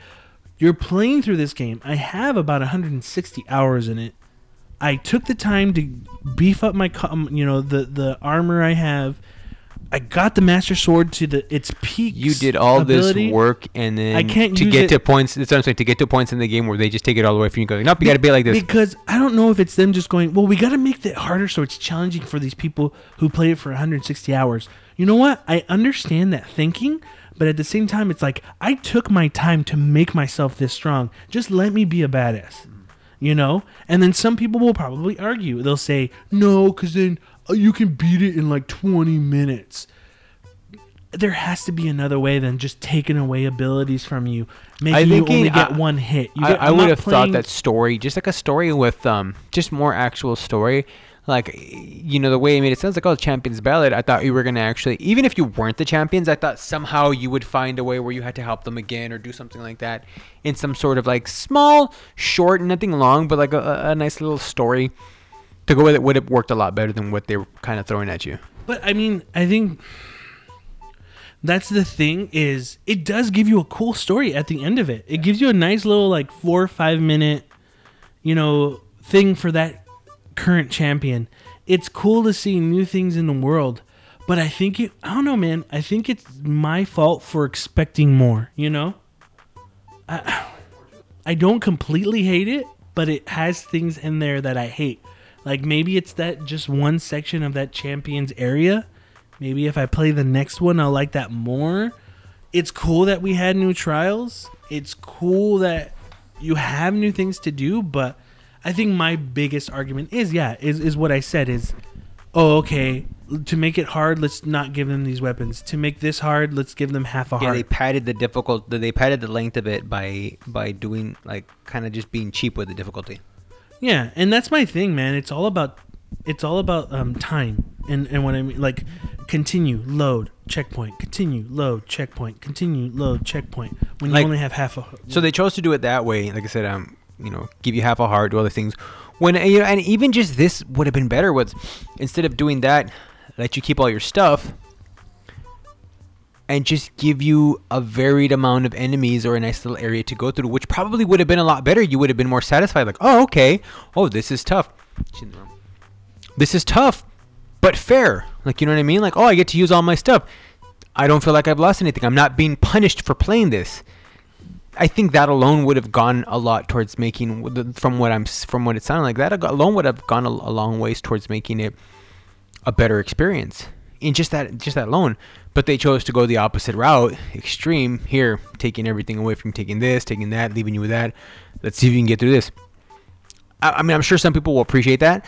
you're playing through this game. I have about 160 hours in it. I took the time to beef up my, um, you know, the the armor I have. I got the Master Sword to the its peak. You did all ability. this work and then I can't to get it- to points. That's what I'm saying. To get to points in the game where they just take it all away from you. Go, nope, you got to be like this. Because I don't know if it's them just going, well, we got to make it harder so it's challenging for these people who play it for 160 hours. You know what? I understand that thinking, but at the same time, it's like I took my time to make myself this strong. Just let me be a badass. You know? And then some people will probably argue. They'll say, no, because then uh, you can beat it in like 20 minutes. There has to be another way than just taking away abilities from you, making you only get I- one hit. I, get- I I'm would have thought that story, just like a story with um, just more actual story. Like, you know, the way I made it sounds like, oh, Champions Ballad. I thought you were gonna actually, even if you weren't the champions, I thought somehow you would find a way where you had to help them again or do something like that in some sort of like small, short, nothing long, but like a, a- nice little story to go with it would have worked a lot better than what they were kind of throwing at you. But I mean, I think that's the thing is it does give you a cool story at the end of it. It gives you a nice little like four or five minute, you know, thing for that current champion. It's cool to see new things in the world. But I think it I don't know, man. I think it's my fault for expecting more, you know? I I don't completely hate it, but it has things in there that I hate. Like maybe it's that just one section of that champions area. Maybe if I play the next one, I'll like that more. It's cool that we had new trials. It's cool that you have new things to do, but I think my biggest argument is yeah, is, is what I said is oh okay, to make it hard, let's not give them these weapons. To make this hard, let's give them half a hard Yeah, heart. they padded the difficult. They padded the length of it by by doing like kind of just being cheap with the difficulty. Yeah, and that's my thing, man. It's all about it's all about um, time and and what I mean like continue load checkpoint continue load checkpoint continue load checkpoint when you Like- only have half a So they chose to do it that way. Like I said, um, you know, give you half a heart, do other things. When you know, and even just this would have been better with instead of doing that, let you keep all your stuff and just give you a varied amount of enemies or a nice little area to go through, which probably would have been a lot better. You would have been more satisfied. Like, oh, okay, oh, this is tough. This is tough, but fair. Like, you know what I mean? Like, oh, I get to use all my stuff. I don't feel like I've lost anything. I'm not being punished for playing this. I think that alone would have gone a lot towards making, from what I'm, from what it sounded like, that alone would have gone a, a long ways towards making it a better experience. In just that, just that alone. But they chose to go the opposite route, extreme. Here, taking everything away from taking this, taking that, leaving you with that. Let's see if you can get through this. I, I mean, I'm sure some people will appreciate that.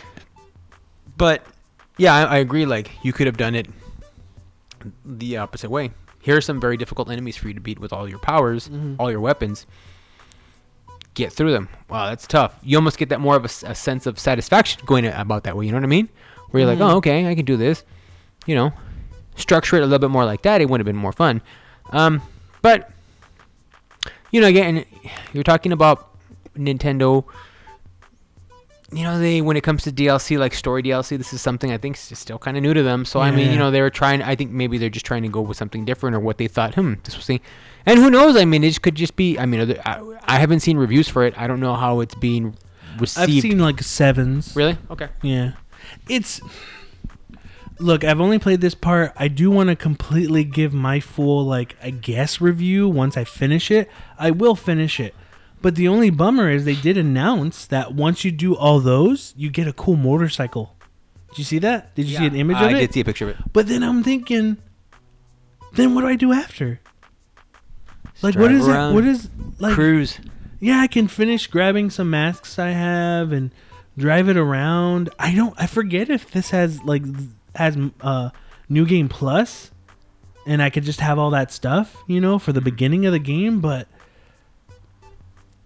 But yeah, I, I agree. Like you could have done it the opposite way. Here are some very difficult enemies for you to beat with all your powers, Mhm. all your weapons. get through them. Wow, that's tough. You almost get that more of a sense of satisfaction going about that way. You know what I mean? Where you're like, oh, okay, I can do this. You know, structure it a little bit more like that. It would have been more fun. Um, but you know, again, you're talking about Nintendo. You know, they when it comes to DLC like story DLC, this is something I think is still kind of new to them. So I mean, you know, they were trying. I think maybe they're just trying to go with something different, or what they thought. Hmm, this was thing. And who knows? I mean, it could just be. I mean, other- I, I haven't seen reviews for it. I don't know how it's being received. I've seen like sevens. really? Okay. Yeah. It's Look, I've only played this part. I do want to completely give my full like I guess review once I finish it. I will finish it. But the only bummer is they did announce that once you do all those, you get a cool motorcycle. Did you see that? Did you see an image I of it? I did see a picture of it. But then I'm thinking, then what do I do after? Like, what is around, What is like? Cruise. yeah, I can finish grabbing some masks I have and drive it around. I don't. I forget if this has like has uh new game plus, and I could just have all that stuff, you know, for the beginning of the game. But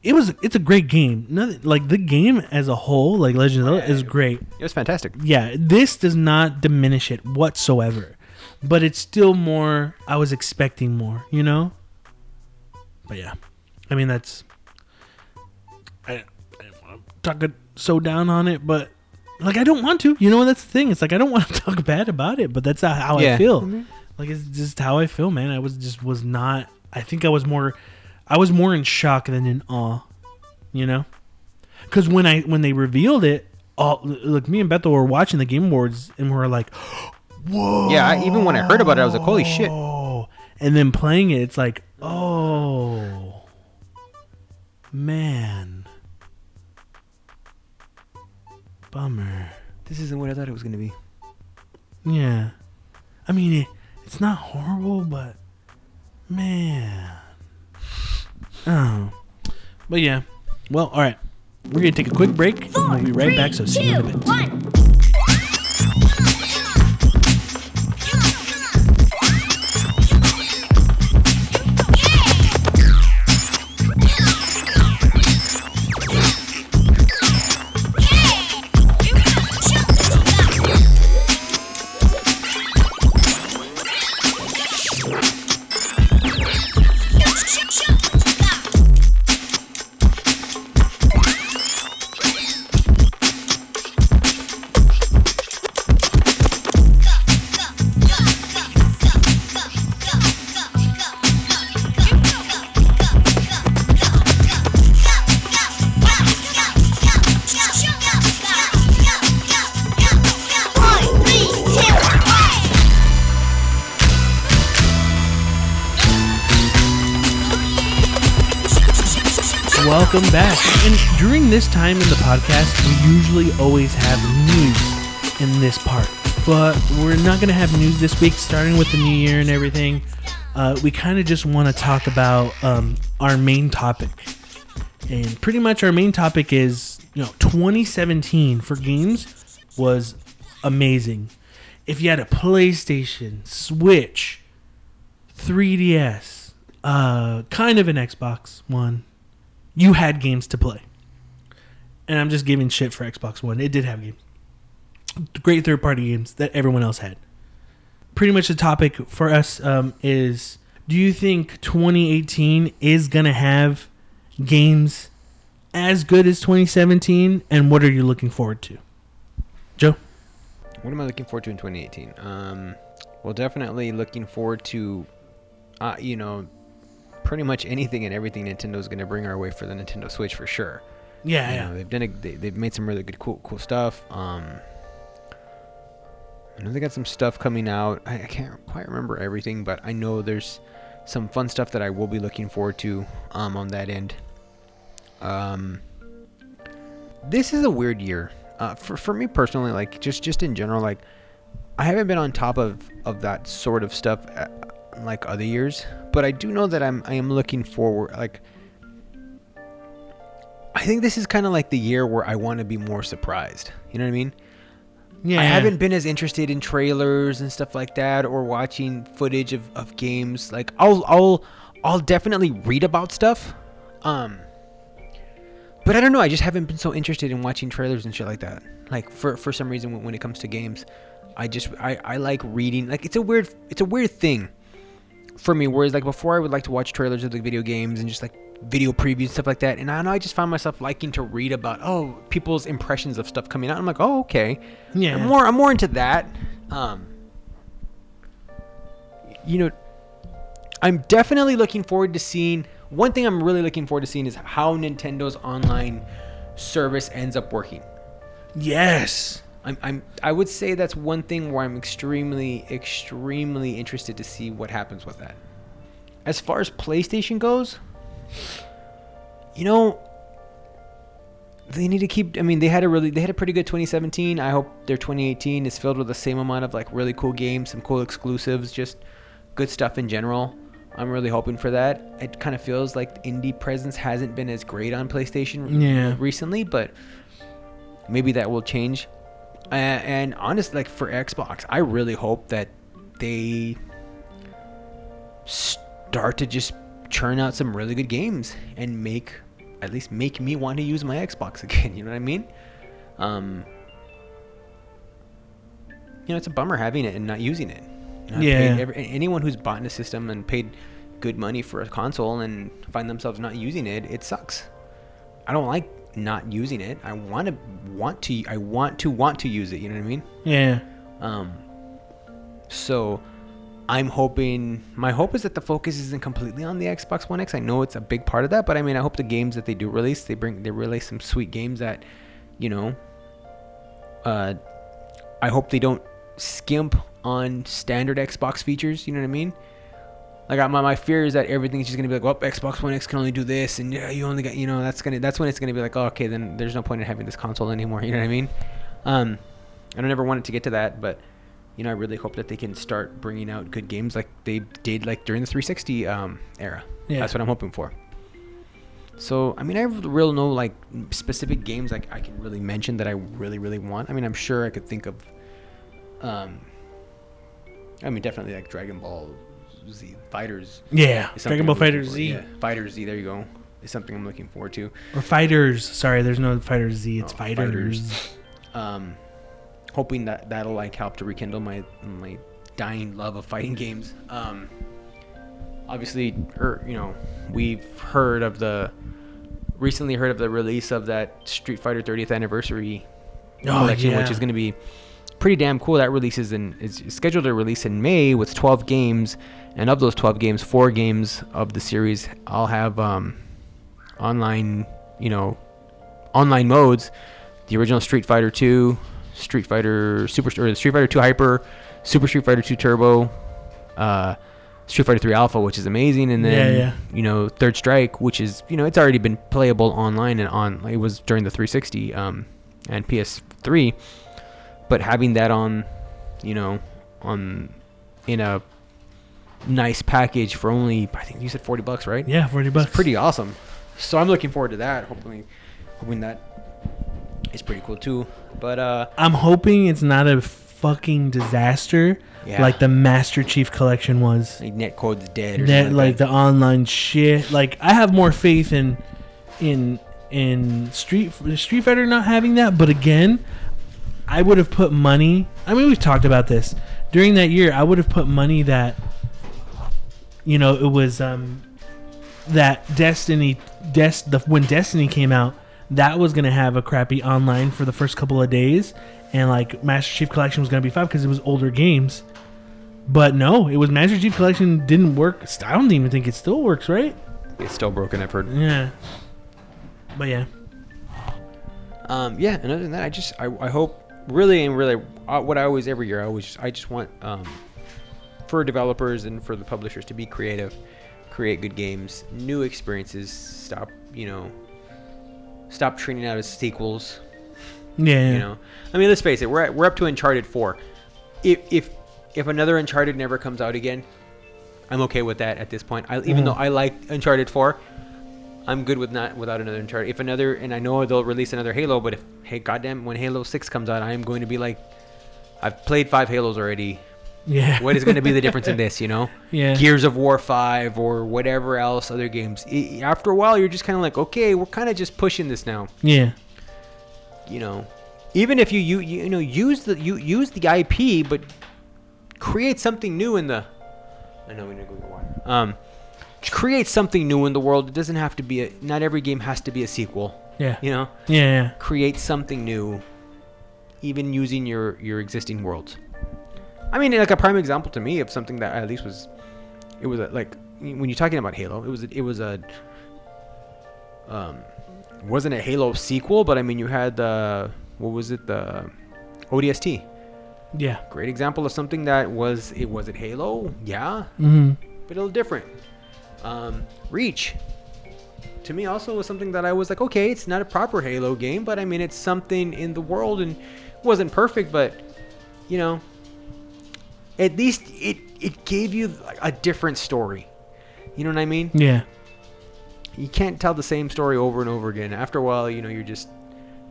it was it's a great game. Nothing like the game as a whole, like Legend of Zelda, is great. It was fantastic. Yeah, this does not diminish it whatsoever, but it's still more. I was expecting more, you know. But yeah, I mean that's. I, I don't want to talk so down on it, but like I don't want to. You know, that's the thing. It's like I don't want to talk bad about it, but that's how, how I Yeah. feel. Mm-hmm. Like it's just how I feel, man. I was just was not. I think I was more. I was more in shock than in awe. You know, because when I when they revealed it, all look, me and Bethel were watching the Game Awards and we were like, "Whoa!" Yeah, I, even when I heard about it, I was like, "Holy shit!" And then playing it, it's like, "Oh, man, bummer." This isn't what I thought it was gonna be. Yeah, I mean, it, it's not horrible, but man, oh, but yeah. Well, all right, we're gonna take a quick break. and we'll be right back. So see you in a bit. One, Welcome back. And during this time in the podcast, we usually always have news in this part. But we're not going to have news this week, starting with the new year and everything. Uh, we kind of just want to talk about um, our main topic. And pretty much our main topic is, you know, 2017 for games was amazing. If you had a PlayStation, Switch, 3DS, uh, kind of an Xbox One, you had games to play. And I'm just giving shit for Xbox One. It did have games. Great third party games that everyone else had. Pretty much the topic for us um, is do you think 2018 is going to have games as good as 2017? And what are you looking forward to? Joe? What am I looking forward to in 2018? Um, well, definitely looking forward to, uh, you know, pretty much anything and everything Nintendo's going to bring our way for the Nintendo Switch for sure. Yeah, You yeah. know, they've done a, they, they've made some really good cool cool stuff. Um, I know they got some stuff coming out. I, I can't quite remember everything, but I know there's some fun stuff that I will be looking forward to um, on that end. Um, this is a weird year uh, for for me personally. Like just just in general, like I haven't been on top of of that sort of stuff uh, like other years, but I do know that I'm I am looking forward like. I think this is kind of like the year where I want to be more surprised. You know what I mean? yeah. I haven't been as interested in trailers and stuff like that or watching footage of, of games. Like I'll I'll I'll definitely read about stuff. Um but I don't know. I just haven't been so interested in watching trailers and shit like that. Like for for some reason, when, when it comes to games, I just I, I like reading. Like it's a weird it's a weird thing for me. Whereas like before, I would like to watch trailers of the video games and just like video previews and stuff like that. And I know I just found myself liking to read about oh people's impressions of stuff coming out. I'm like oh okay, Yeah. I'm more I'm more into that. Um, you know, I'm definitely looking forward to seeing. One thing I'm really looking forward to seeing is how Nintendo's online service ends up working. Yes. I'm, I'm I would say that's one thing where I'm extremely extremely interested to see what happens with that. As far as PlayStation goes, you know, they need to keep. I mean, they had a really they had a pretty good 2017. I hope their 2018 is filled with the same amount of like really cool games, some cool exclusives, just good stuff in general. I'm really hoping for that. It kind of feels like the indie presence hasn't been as great on PlayStation Yeah. recently, but maybe that will change. And honestly, like for Xbox, I really hope that they start to just churn out some really good games and make at least make me want to use my Xbox again. You know what I mean? Um, you know, it's a bummer having it and not using it. Yeah. every- anyone who's bought in a system and paid good money for a console and find themselves not using it, it sucks. I don't like not using it. I want to want to I want to want to use it, you know what I mean? Yeah. Um so I'm hoping my hope is that the focus isn't completely on the Xbox One X. I know it's a big part of that, but I mean I hope the games that they do release, they bring they release some sweet games that, you know, uh I hope they don't skimp on standard Xbox features, you know what I mean? Like my, my fear is that everything's just gonna be like, well, Xbox One X can only do this, and yeah, you only got, you know, that's gonna, that's when it's gonna be like, oh, okay, then there's no point in having this console anymore. You know what I mean? Um, I don't ever want it to get to that, but you know, I really hope that they can start bringing out good games like they did like during the 360 um, era. Yeah. That's what I'm hoping for. So I mean, I have real no like specific games like I can really mention that I really really want. I mean, I'm sure I could think of. Um, I mean, definitely like Dragon Ball Z Fighters. Yeah. Dragon Ball Fighter Z. Yeah, Fighter Z. There you go. It's something I'm looking forward to. Or Fighters. Sorry, there's no Fighter Z. It's Oh, Fighters. Fighters. Um, hoping that that'll like help to rekindle my my dying love of fighting games. Um, obviously, er, you know, we've heard of the recently heard of the release of that Street Fighter 30th anniversary Oh, collection, which is going to be pretty damn cool. That releases in is scheduled to release in May with 12 games, and of those 12 games, four games of the series all have um, online, you know, online modes. The original Street Fighter 2, Street Fighter Super or Street Fighter 2 Hyper, Super Street Fighter 2 Turbo, uh, Street Fighter 3 Alpha, which is amazing, and then Yeah, yeah. you know Third Strike, which is you know it's already been playable online and on. It was during the 360 um, and PS3, but having that on, you know, on in a nice package for only I think you said 40 bucks, right? Yeah, 40 bucks. It's pretty awesome. So I'm looking forward to that. Hopefully, hoping that is pretty cool too. But uh, I'm hoping it's not a fucking disaster Yeah. like the Master Chief collection was. like netcode's dead something like like the online shit. Like I have more faith in in in Street Street Fighter not having that, but again, I would have put money. I mean, we've talked about this during that year. I would have put money that you know it was um that Destiny Des the when Destiny came out, that was gonna have a crappy online for the first couple of days, and like Master Chief Collection was gonna be five because it was older games. But no, it was Master Chief Collection didn't work. I don't even think it still works, right? it's still broken. I've heard. Yeah. But yeah, Um, yeah, and other than that, I just I, I hope really and really uh, what I always every year I always just, I just want um, for developers and for the publishers to be creative, create good games, new experiences. Stop you know, stop treating out as sequels. yeah, You know, I mean, let's face it, we're at, we're up to Uncharted four. If if if another Uncharted never comes out again, I'm okay with that at this point. I, even Mhm. though I like Uncharted four, I'm good with not without another Uncharted. If another, and I know they'll release another Halo, but if hey, goddamn, when Halo six comes out, I am going to be like, I've played five Halos already. Yeah. What is going to be the difference in this? You know, Yeah. Gears of War Five or whatever else other games. I- after a while, you're just kind of like, okay, we're kind of just pushing this now. Yeah. You know, even if you you you, you know use the you use the IP, but create something new in the. I know we need to go get water. Um, create something new in the world. It doesn't have to be a. Not every game has to be a sequel. Yeah. You know, Yeah. Yeah. create something new, even using your your existing worlds. I mean, like a prime example to me of something that at least was, it was a, like when you're talking about Halo, it was a, it was a, um, wasn't a Halo sequel, but I mean you had the what was it the ODST, Yeah. great example of something that was it was it Halo, yeah, Mm-hmm. but a little different. Um, Reach, to me, also was something that I was like, okay, it's not a proper Halo game, but I mean, it's something in the world and wasn't perfect, but you know, at least it it gave you a different story. You know what I mean? Yeah. You can't tell the same story over and over again. After a while, you know, you're just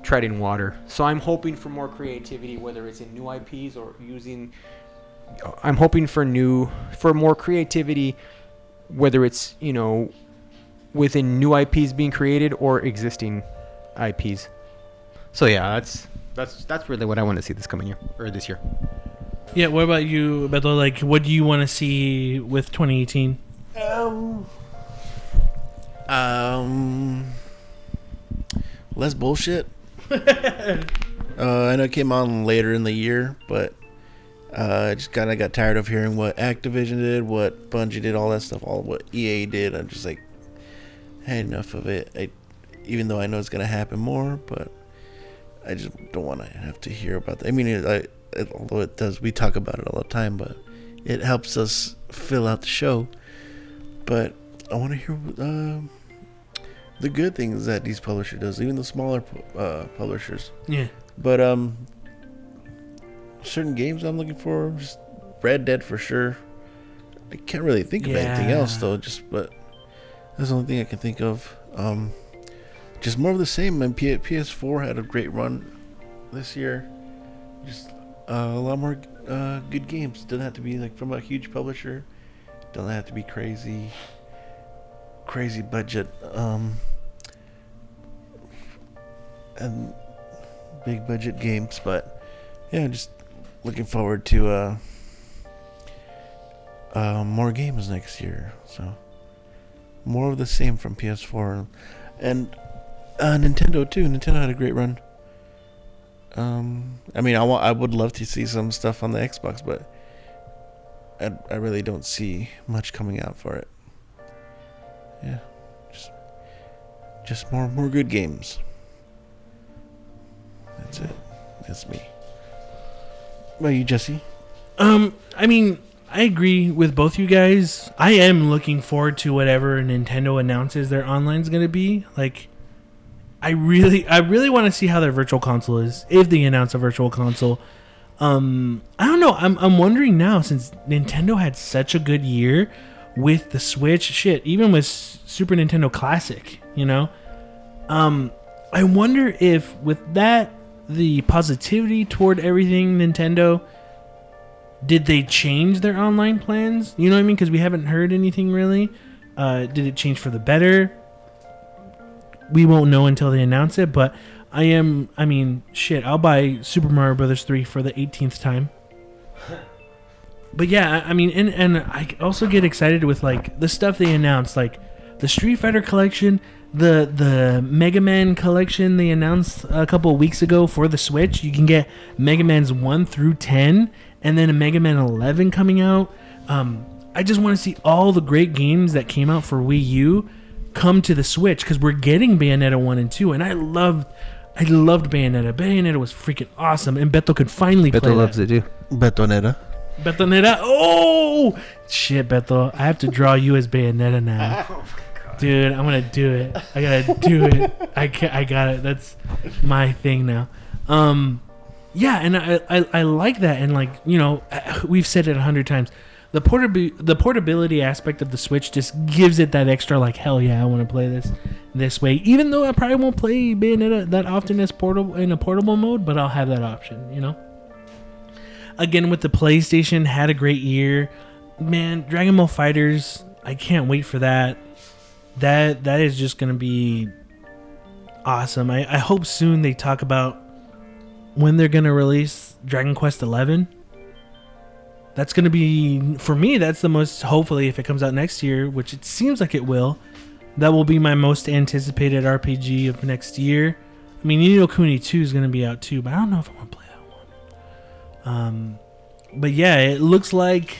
treading water. So I'm hoping for more creativity, whether it's in new IPs or using. Uh, I'm hoping for new, for more creativity, whether it's you know, within new IPs being created or existing IPs. So yeah, that's that's that's really what I want to see this coming year or this year. Yeah. What about you, Beto? Like, what do you want to see with 2018? Um. Um. Less bullshit. uh, I know it came on later in the year, but uh, I just kind of got tired of hearing what Activision did, what Bungie did, all that stuff, all what EA did. I'm just like, I had enough of it. I, even though I know it's gonna happen more, but I just don't want to have to hear about that. I mean, I, it, although it does, we talk about it all the time, but it helps us fill out the show. But I want to hear uh, the good things that these publisher does, even the smaller uh, publishers. Yeah. But um, certain games I'm looking for, just Red Dead for sure. I can't really think of anything else though. Just but that's the only thing I can think of. Um, just more of the same. And P- PS4 had a great run this year. Just a lot more uh, good games. Doesn't have to be like from a huge publisher. Doesn't have to be crazy, crazy budget. Um, and big budget games, but yeah, just looking forward to uh, uh, more games next year. So more of the same from PS4 and uh, Nintendo too. Nintendo had a great run. Um, I mean, I want, I would love to see some stuff on the Xbox, but I, I really don't see much coming out for it. Yeah, just just more more good games. That's it. That's me. What about you, Jesse? Um, I mean, I agree with both you guys. I am looking forward to whatever Nintendo announces their online's gonna be. Like, I really, I really want to see how their virtual console is if they announce a virtual console. Um, I don't know. I'm, I'm wondering now since Nintendo had such a good year with the Switch, shit, even with Super Nintendo Classic, you know. Um, I wonder if with that the positivity toward everything Nintendo did they change their online plans? You know what I mean? Because we haven't heard anything really. Uh, did it change for the better? We won't know until they announce it. But I am. I mean, shit. I'll buy Super Mario Brothers three for the 18th time. But yeah, I mean, and and I also get excited with like the stuff they announced, like the Street Fighter collection, the the Mega Man collection they announced a couple weeks ago for the Switch. You can get Mega Man's one through ten, and then a Mega Man eleven coming out. Um, I just want to see all the great games that came out for Wii U come to the Switch because we're getting Bayonetta one and two, and I loved. I loved Bayonetta. Bayonetta was freaking awesome, and Beto could finally Beto play that. it too. Betonetta. Betonetta. Oh shit, Beto! I have to draw you as Bayonetta now, dude. I'm gonna do it. I gotta do it. I ca I got it. That's my thing now. Um, yeah, and I, I I like that, and like you know, we've said it a hundred times. The portabi- the portability aspect of the Switch just gives it that extra like hell yeah, I want to play this this way. Even though I probably won't play Bayonetta that often as portable in a portable mode, but I'll have that option, you know. again with the PlayStation had a great year. Man, Dragon Ball Fighters, I can't wait for that. That that is just gonna be awesome. I, I hope soon they talk about when they're gonna release Dragon Quest Eleven. That's gonna be for me. That's the most hopefully if it comes out next year, which it seems like it will. That will be my most anticipated RPG of next year. I mean, Ni no Kuni 2 is going to be out too, but I don't know if I want to play that one. Um, but yeah, it looks like.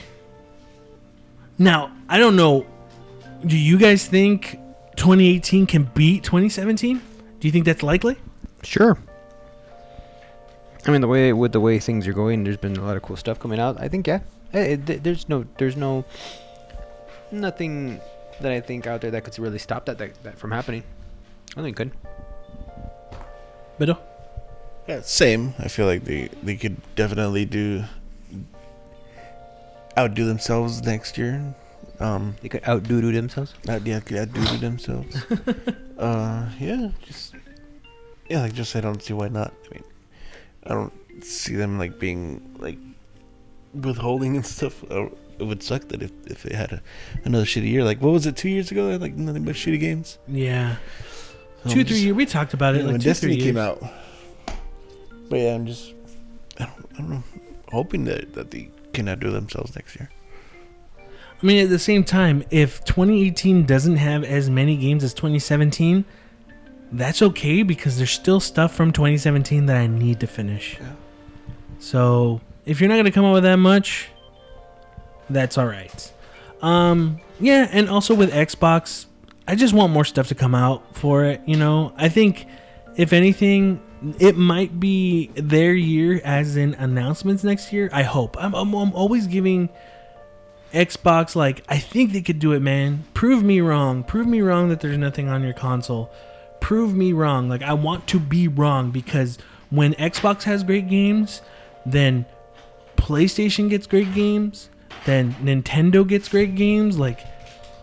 Now, I don't know. Do you guys think 2018 can beat 2017? Do you think that's likely? Sure. I mean, the way with the way things are going, there's been a lot of cool stuff coming out. I think yeah. Eh, th- there's no, there's no, nothing that I think out there that could really stop that that, that from happening. I think it could. But Yeah, same. I feel like they they could definitely do outdo themselves next year. Um, They could outdo do themselves. out, yeah, could outdo themselves. uh, yeah, just yeah, like just I don't see why not. I mean, I don't see them like being like withholding and stuff. Uh, it would suck that if, if they had a, another shitty year. Like what was it two years ago? They had, like nothing but shitty games. yeah, So two I'm three just- years. We talked about it like when two, Destiny three came out. But yeah, I'm just I don't, I don't know, hoping that that they can outdo themselves next year. I mean, at the same time, if 2018 doesn't have as many games as 2017, that's okay because there's still stuff from 2017 that I need to finish. Yeah. So if you're not gonna come up with that much, that's all right. Um, yeah, and also with Xbox, I just want more stuff to come out for it. You know, I think if anything, it might be their year as in announcements next year. I hope. I'm, I'm, I'm always giving Xbox like I think they could do it, man. Prove me wrong. Prove me wrong that there's nothing on your console. Prove me wrong. Like I want to be wrong because when Xbox has great games, then PlayStation gets great games, then Nintendo gets great games like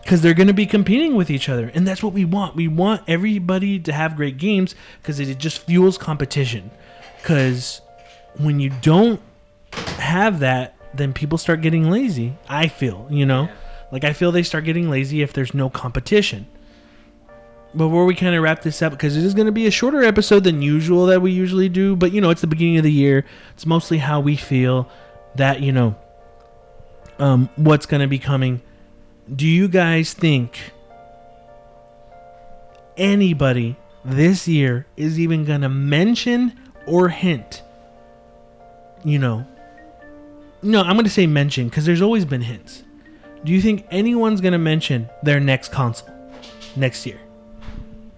cuz they're going to be competing with each other and that's what we want. We want everybody to have great games cuz it just fuels competition. Cuz when you don't have that, then people start getting lazy. I feel, you know, like I feel they start getting lazy if there's no competition. Before we kind of wrap this up, because it is going to be a shorter episode than usual that we usually do, but you know, it's the beginning of the year. It's mostly how we feel that, you know, um, what's going to be coming. Do you guys think anybody this year is even going to mention or hint, you know, no, I'm going to say mention because there's always been hints. Do you think anyone's going to mention their next console next year?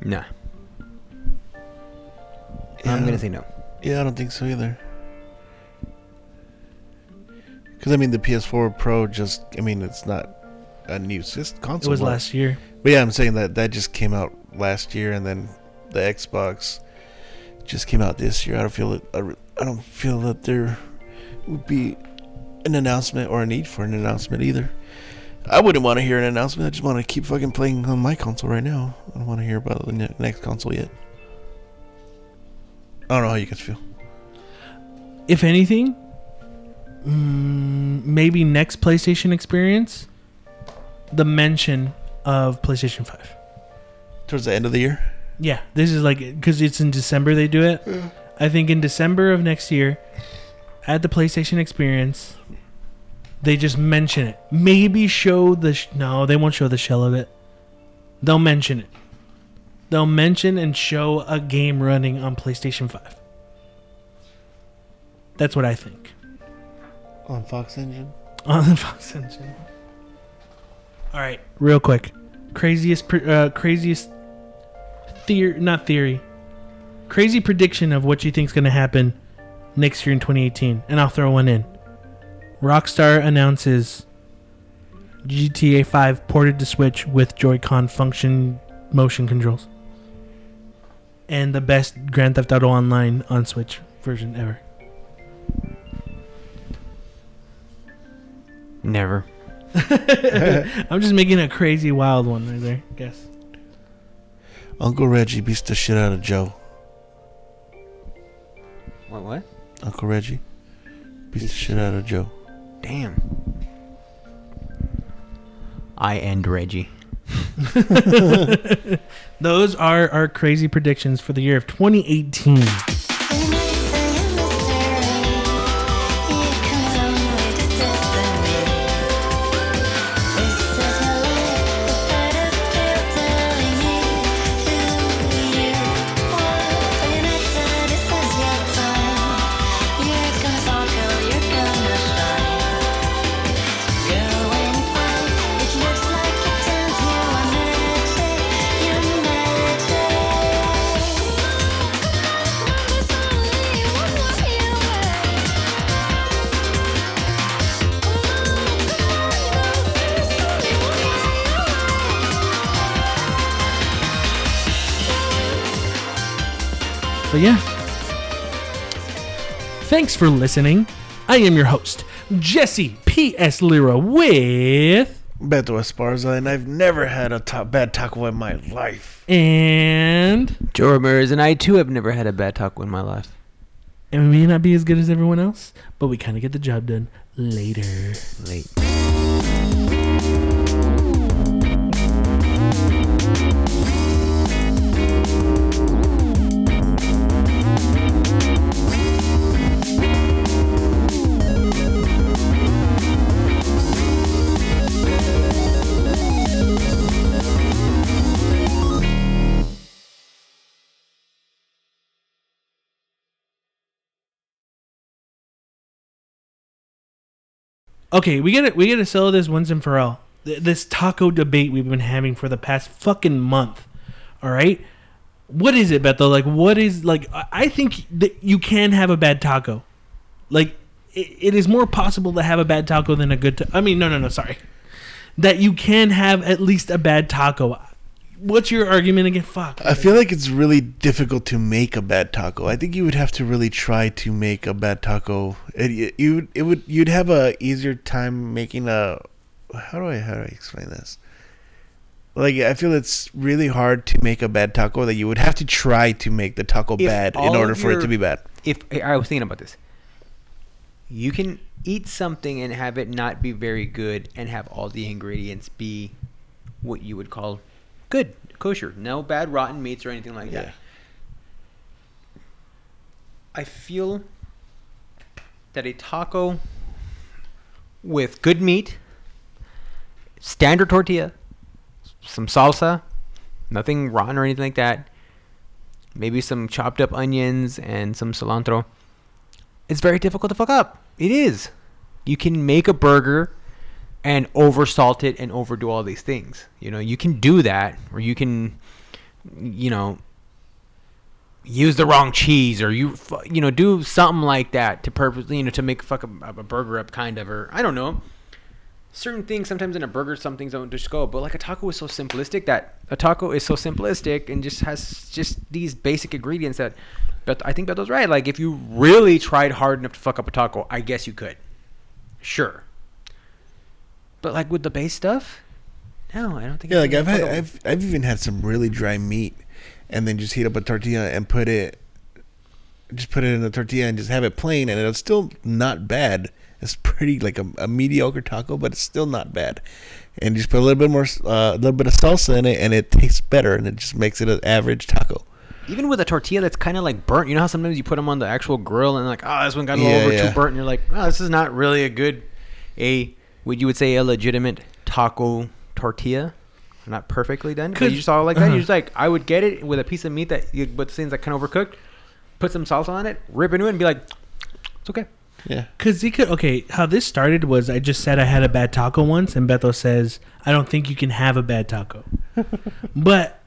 Nah. Yeah. I'm gonna say no. Yeah, I don't think so either. Because I mean, the PS4 Pro just I mean, it's not a new system console. It was but- last year. But yeah, I'm saying that that just came out last year, and then the Xbox just came out this year. I don't feel it. I I don't feel that there would be an announcement or a need for an announcement either. I wouldn't want to hear an announcement. I just want to keep fucking playing on my console right now. I don't want to hear about the ne- next console yet. I don't know how you guys feel. If anything, mm, maybe next PlayStation experience, the mention of PlayStation 5. Towards the end of the year, Yeah, this is like because it's in December they do it. I think in December of next year, at the PlayStation Experience, they just mention it. Maybe show the sh- no, they won't show the shell of it. They'll mention it. They'll mention and show a game running on PlayStation Five. That's what I think on Fox Engine. on the Fox engine. All right, real quick, craziest, uh, craziest theory, not theory, crazy prediction of what you think's going to happen next year in 2018, and I'll throw one in. Rockstar announces GTA 5 ported to Switch with Joy-Con function motion controls, and the best Grand Theft Auto Online on Switch version ever. Never. I'm just making a crazy wild one right there. I Guess. Uncle Reggie beats the shit out of Joe. What? What? Uncle Reggie beats the shit out of Joe. Damn. I end Reggie. Those are our crazy predictions for the year of 2018. Thanks for listening. I am your host, Jesse P.S. Lira with. Beto Esparza, and I've never had a ta- bad taco in my life. And. Joe Ramirez and I too have never had a bad taco in my life. And we may not be as good as everyone else, but we kind of get the job done later. Late. Okay, we gotta we gotta settle this once and for all. Th- This taco debate we've been having for the past fucking month. All right, what is it, Beto? Like, what is like? I- I think that you can have a bad taco. Like, it, it is more possible to have a bad taco than a good. Ta- I mean, no, no, no. Sorry, that you can have at least a bad taco. What's your argument again? Fuck. I feel like it's really difficult to make a bad taco. I think you would have to really try to make a bad taco. It, you it would you'd have a easier time making a. How do I how do I explain this? Like I feel it's really hard to make a bad taco. That you would have to try to make the taco If bad in order of for it to be bad. If I was thinking about this, you can eat something and have it not be very good, and have all the ingredients be what you would call good, kosher, no bad rotten meats or anything like Yeah. that. I feel that a taco with good meat, standard tortilla, some salsa, nothing rotten or anything like that, maybe some chopped up onions and some cilantro. It's very difficult to fuck up. It is. You can make a burger and oversalt it and overdo all these things. You know, you can do that, or you can, you know, use the wrong cheese, or you, you know, do something like that to purposely, you know, to make fuck a, a burger up, kind of, or I don't know. Certain things sometimes in a burger, some things don't just go. But like a taco is so simplistic that a taco is so simplistic and just has just these basic ingredients that. But I think Beto's right. Like if you really tried hard enough to fuck up a taco, I guess you could. Sure. But like with the base stuff, no, I don't think. Yeah, like I've had. I've I've even had some really dry meat, and then just heat up a tortilla and put it, just put it in the tortilla and just have it plain, and it's still not bad. It's pretty like a, a mediocre taco, but it's still not bad. And just put a little bit more, uh, a little bit of salsa in it, and it tastes better, and it just makes it an average taco. even with a tortilla that's kind of like burnt. You know how sometimes you put them on the actual grill and like, oh, this one got a Yeah, little over yeah. too burnt, and you're like, oh, this is not really a good, a what you would say a legitimate taco tortilla. Not perfectly done, but 'Cause- you just all like that. uh-huh. You're just like, I would get it with a piece of meat that, you, but things that kind of overcooked. Put some salsa on it, rip into it, and be like, it's okay. Yeah, Cause he could okay. How this started was I just said I had a bad taco once, and Beto says I don't think you can have a bad taco, but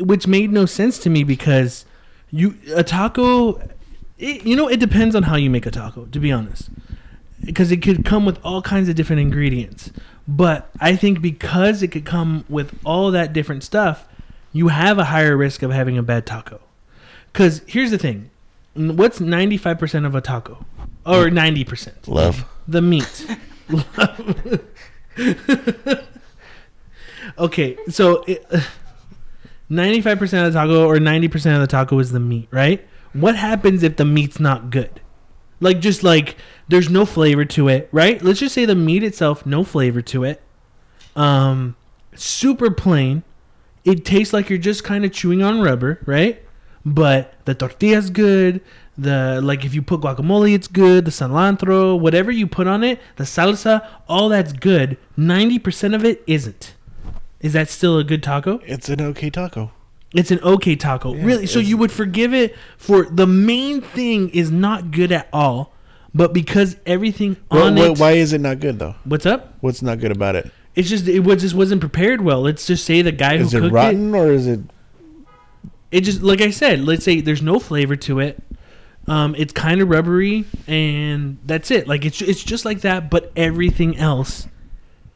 which made no sense to me because you a taco, it, you know, it depends on how you make a taco. To be honest, because it could come with all kinds of different ingredients, but I think because it could come with all that different stuff, you have a higher risk of having a bad taco. Because here's the thing, what's ninety five percent of a taco, or mm. ninety percent? love. The meat. okay, so ninety-five percent of the taco or ninety percent of the taco is the meat, right? What happens if the meat's not good? Like just like There's no flavor to it, right? Let's just say the meat itself, no flavor to it. Um, super plain. It tastes like you're just kind of chewing on rubber, right? But the tortilla's good. The like if you put guacamole, it's good. The cilantro, whatever you put on it, the salsa, all that's good. Ninety percent of it isn't. Is that still a good taco? It's an okay taco. It's an okay taco. really? So you would forgive it for the main thing is not good at all, but because everything Well, on why, it. why is it not good though? What's up? What's not good about it? It's just it was just wasn't prepared well. Let's just say the guy who Is it rotten or is it? it, it just like I said. Let's say there's no flavor to it. Um, it's kind of rubbery, and that's it. Like it's it's just like that, but everything else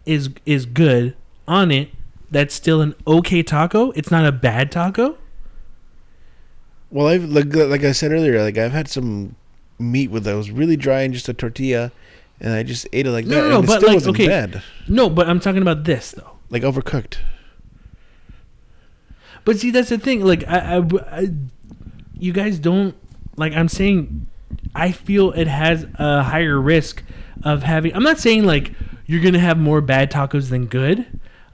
is is good on it. That's still an okay taco. It's not a bad taco. Well, I've like, like I said earlier, like I've had some meat with that was really dry and just a tortilla, and I just ate it like No, that, no, no, but, still like, okay. bad. No, but I'm talking about this though. Like overcooked. But see, that's the thing. Like, I, I- I- you guys don't like. I'm saying, I feel it has a higher risk of having. I'm not saying like you're gonna have more bad tacos than good.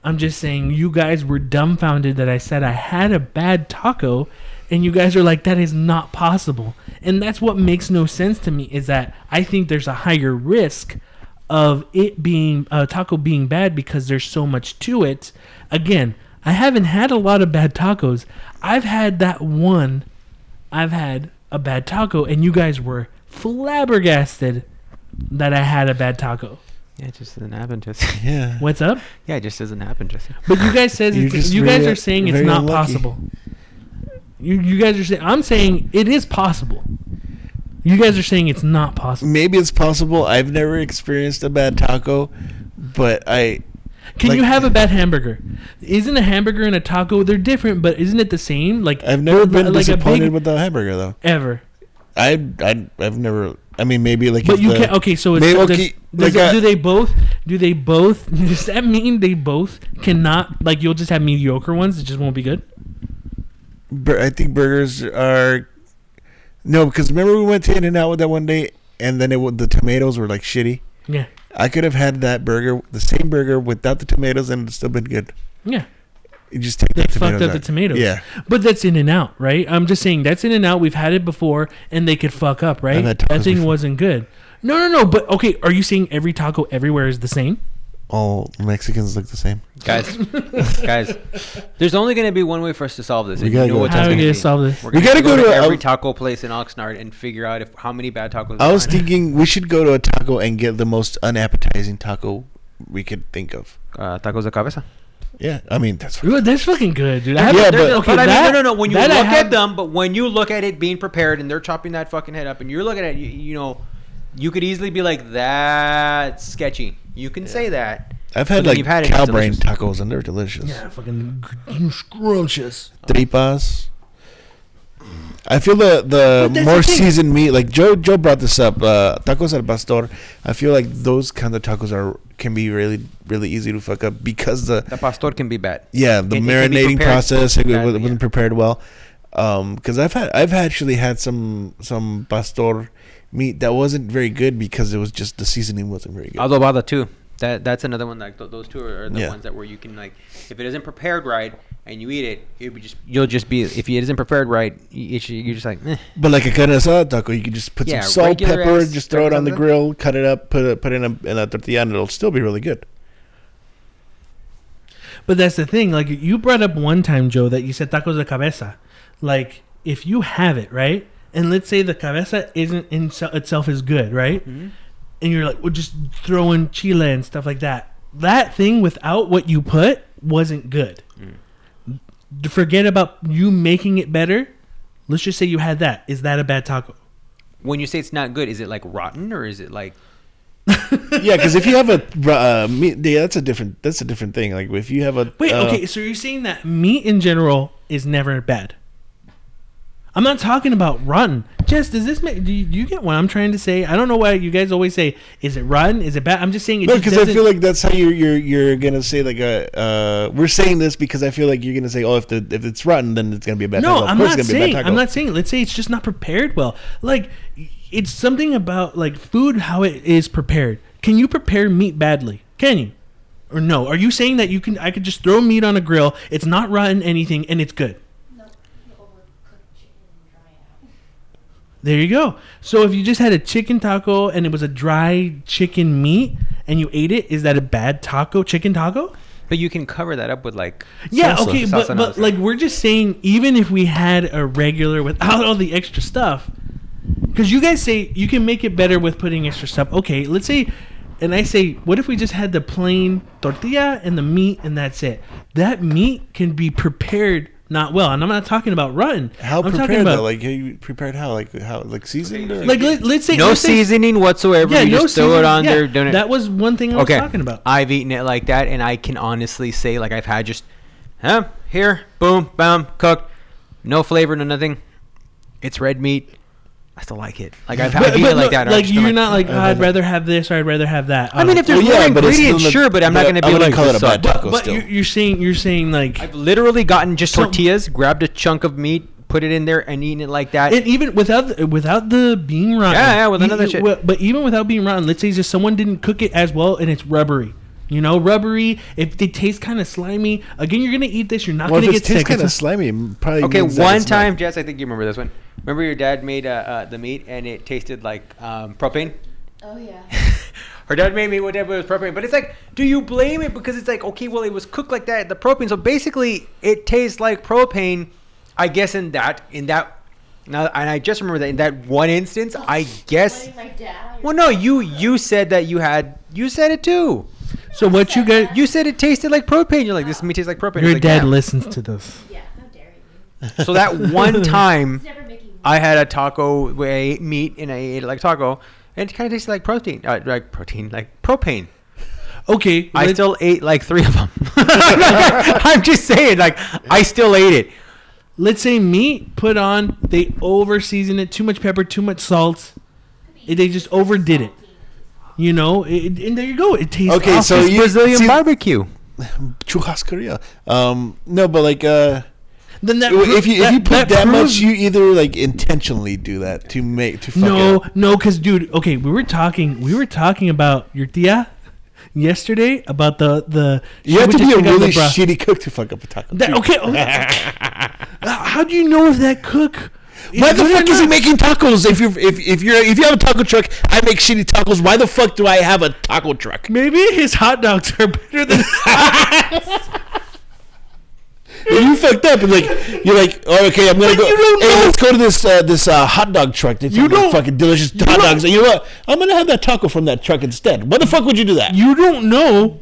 I'm just saying you guys were dumbfounded that I said I had a bad taco, and you guys are like that is not possible. And that's what makes no sense to me. Is that I think there's a higher risk of it being a taco being bad because there's so much to it. Again, I haven't had a lot of bad tacos. I've had that one. I've had a bad taco, and you guys were flabbergasted that I had a bad taco. Yeah, it just doesn't happen, Jesse. Yeah. What's up? yeah, it just doesn't happen, Jesse. But you guys says You're it's, just you guys are saying it's not unlucky. possible. You you guys are saying I'm saying it is possible. You guys are saying it's not possible. Maybe it's possible. I've never experienced a bad taco, but I Can Like- you have a bad hamburger? Isn't a hamburger and a taco they're different, but isn't it the same? Like I've never been li- like a disappointed big- with the hamburger though. ever. I I I've never. I mean, maybe like. But you the- can okay. So it's, Maybe- does, okay, does like it- a- uh, do they both? Do they both? Does that mean they both cannot? Like you'll just have mediocre ones that just won't be good. I think burgers are. No, because remember we went to In-N-Out with that one day, and then it the tomatoes were like shitty. Yeah, I could have had that burger, the same burger without the tomatoes, and it's still been good. yeah. You just take They the fucked up the tomatoes. Yeah, But that's In-N-Out, right? I'm just saying that's In-N-Out. We've had it before, and they could fuck up, right? That thing before. wasn't good. No, no, no. But okay, are you saying every taco everywhere is the same? All Mexicans look the same. guys, guys, there's only gonna be one way for us to solve this. We gotta you know go what How that's are we gonna gonna be. solve this? We're We gonna gotta go, go to, to a- every taco place in Oxnard and figure out if how many bad tacos. I was are. thinking we should go to a taco and get the most unappetizing taco we could think of. uh, tacos de cabeza. Yeah, I mean that's Ooh, that's fucking good, dude. I Yeah, haven't- but- there- but I mean, that- no, no, no. When you that look I at them, but when you look at it being prepared and they're chopping that fucking head up, and you're looking at it, you, you know, you could easily be like, "That's sketchy." You can say that. I've had like you've had it, cow it's brain delicious. tacos and they're delicious. yeah, fucking scrumptious. tripas. I feel the the But that's more the thing. seasoned meat. Like Joe Joe brought this up. Uh, tacos al pastor. I feel like those kind of tacos are can be really really easy to fuck up because the The pastor can be bad. yeah the It- it can be marinating prepared process it, badly, wasn't yeah. prepared well. Um, because I've had I've actually had some some pastor meat that wasn't very good because it was just the seasoning wasn't very good. Adobada too. That that's another one. Like th- those two are, are the Yeah. ones that where you can like, if it isn't prepared right and you eat it, you'll be just you'll just be if it isn't prepared right, you, you're just like, eh. But like a carne asada taco, you can just put Yeah, some salt, pepper, ass just throw it on the asada. grill, cut it up, put it put it in a, in a tortilla, and it'll still be really good. But that's the thing. Like you brought up one time, Joe, that you said tacos de cabeza. Like if you have it right, and let's say the cabeza isn't in se- itself is good, right? Mm-hmm. And you're like, well, just throw in chile and stuff like that. That thing without what you put wasn't good. Mm. Forget about you making it better. Let's just say you had that. Is that a bad taco? when you say it's not good, is it like rotten or is it like yeah, because if you have a uh, meat, yeah, that's a different that's a different thing. Like if you have a Wait, uh, okay, so you're saying that meat in general is never bad? I'm not talking about rotten. Jess, does this make? Do you, do you get what I'm trying to say? I don't know why you guys always say, "Is it rotten? Is it bad?" I'm just saying it. No, because I feel like that's how you're you're you're gonna say like a uh, we're saying this because I feel like you're gonna say oh if the if it's rotten then it's gonna be a bad no, taco. Of I'm not saying. I'm not saying. Let's say it's just not prepared well. Like it's something about like food how it is prepared. Can you prepare meat badly? Can you? Or no? Are you saying that you can? I could just throw meat on a grill. It's not rotten anything, and it's good. There you go. So if you just had a chicken taco and it was a dry chicken meat and you ate it, is that a bad taco? Chicken taco? But you can cover that up with like Yeah, salsa. okay, Salsa but, but like we're just saying, even if we had a regular without all the extra stuff, because you guys say you can make it better with putting extra stuff. Okay, let's say, and I say, what if we just had the plain tortilla and the meat and that's it? That meat can be prepared not well, and I'm not talking about rotten. How I'm talking prepared about though? Like how you prepared how? Like how? Like seasoned? Or? like let, let's say no let's say- seasoning whatsoever. Yeah, you no just throw it seasoning. on Yeah, there. Don't it? That was one thing I was okay. talking about. I've eaten it like that, and I can honestly say, like, I've had just, huh, here, boom, bam, cooked, no flavor, no nothing. It's red meat. I still like it. Like I've, I've eaten it like look, that. and I've Like just been you're not like, I've oh, had I'd rather have this or I'd rather have that. I mean, if there's Well, yeah, more but it's ingredients, still sure, but I'm not going to be wouldn't like call it a this bad taco but still. you're, you're saying you're saying like I've literally gotten just So- tortillas, grabbed a chunk of meat, put it in there, and eaten it like that. And even without the, without the being rotten. Yeah, yeah, with you- another shit. well, But even without being rotten, let's say just someone didn't cook it as well and it's rubbery. You know, rubbery. If they taste kind of slimy, again, you're gonna eat this. You're not well, gonna if it get tastes kind of It's slimy, it probably. Okay, one time, Jess, I think you remember this one. Remember your dad made uh, uh, the meat and it tasted like um, propane? Oh yeah. Her dad made me whatever it was propane, but it's like, do you blame it because it's like, okay, well, it was cooked like that, the propane. So basically, it tastes like propane. I guess in that in that now, and I just remember that in that one instance, I guess. My dad Well, no, you you said that you had you said it too. so what you guys? You said it tasted like propane. You're like, this meat tastes like propane. Your like, dad "Damn." listens to this. Yeah, how dare you? So that one time, He's never making. I had a taco where I ate meat and I ate it like taco, and it kind of tasted like protein, uh, like protein, like propane. Okay, I let's- still ate like three of them. I'm just saying, like I still ate it. let's say meat put on. They over season it. Too much pepper. Too much salt. It- they just overdid it. You know, it, and there you go. It tastes Okay, awful. so It's you Brazilian see- barbecue. churrascaria. Um, no, but like uh, then that if you if you put that, much, proves- you either like intentionally do that to make to fuck No, up. no, because dude, okay, we were talking, we were talking about your tia yesterday about the the. You have to be a take out the really shitty cook to fuck up a taco. That, okay, okay. how do you know if that cook? Why the fuck is he making tacos? If you're if, if you're if you have a taco truck, I make shitty tacos. Why the fuck do I have a taco truck? Maybe his hot dogs are better than. And you fucked up and like you're like, oh, okay, I'm gonna But go. you don't hey, know. let's go to this uh, this uh, hot dog truck. They You you don't- fucking delicious hot don't- dogs. And you know what? I'm gonna have that taco from that truck instead. Why the fuck would you do that? you don't know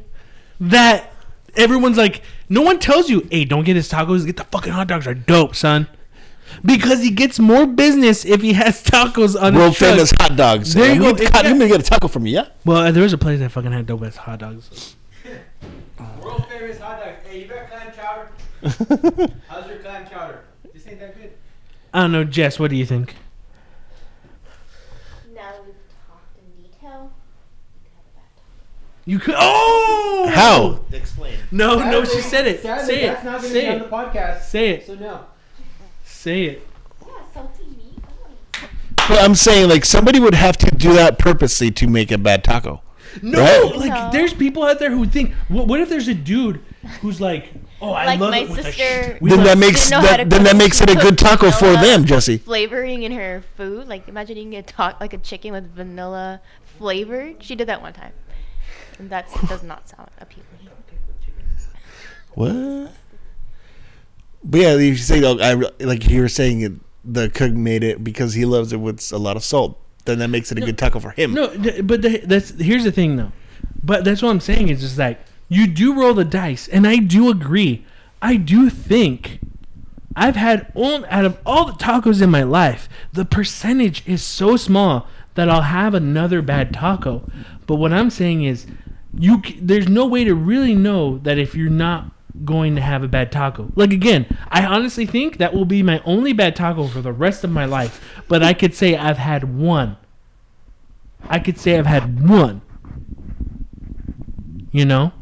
that everyone's like, no one tells you, hey, don't get his tacos. Get the fucking hot dogs are dope, son. Because he gets more business if he has tacos on World his truck. famous hot dogs. There you I'm go. gonna get- If I'm gonna get a taco from me, Yeah. Well, there was a place that fucking had dope ass hot dogs. World famous hot dog. Hey, you got clam chowder? How's your clam chowder? This ain't that good. I don't know, Jess. What do you think? Now that we've talked in detail, you could have a bad time. You could. Oh, How? Explain. No, no, she said it. Say it. Say it. podcast. Say it. So no. Say it. Yeah, salty meat. Oh. But I'm saying like somebody would have to do that purposely to make a bad taco. No, Right? like No. there's people out there who think. What, what if there's a dude who's like, oh, I Like love my it with the sister- sh- Then love- that makes Didn't know how that, then that makes it a good taco for them, Jesse. Flavoring in her food, like imagine eating a ta- like a chicken with vanilla flavored. She did that one time, and that does not sound appealing. What? But yeah, you say though, I like you were saying the cook made it because he loves it with a lot of salt. Then that makes it a good taco for him. No, but the, that's here's the thing though. But that's what I'm saying is just like you do roll the dice, and I do agree. I do think I've had all, out of all the tacos in my life, the percentage is so small that I'll have another bad taco. But what I'm saying is, you there's no way to really know that if you're not going to have a bad taco. Like again, I honestly think that will be my only bad taco for the rest of my life. But I could say I've had one. I could say I've had one. You know?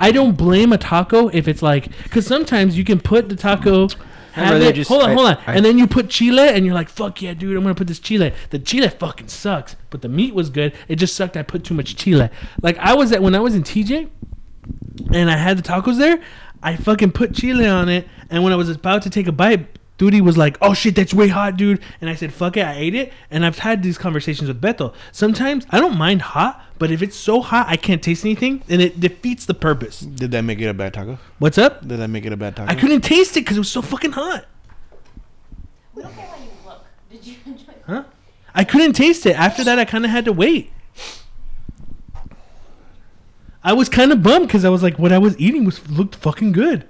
I don't blame a taco if it's like, because sometimes you can put the taco have it. just- hold on, I- hold on. I- and then you put chile, and you're like, "Fuck yeah, dude! I'm gonna put this chile." The chile fucking sucks, but the meat was good. It just sucked. I put too much chile. Like I was at when I was in TJ, and I had the tacos there. I fucking put chile on it, and when I was about to take a bite, Duty was like, "Oh shit, that's way hot, dude." And I said, "Fuck it," I ate it. And I've had these conversations with Beto. Sometimes I don't mind hot, but if it's so hot I can't taste anything, then it defeats the purpose. Did that make it a bad taco? What's up? Did that make it a bad taco? I couldn't taste it because it was so fucking hot. We don't care how you look. Did you enjoy? Huh? I couldn't taste it. After that, I kind of had to wait. I was kind of bummed because I was like, what I was eating was looked fucking good.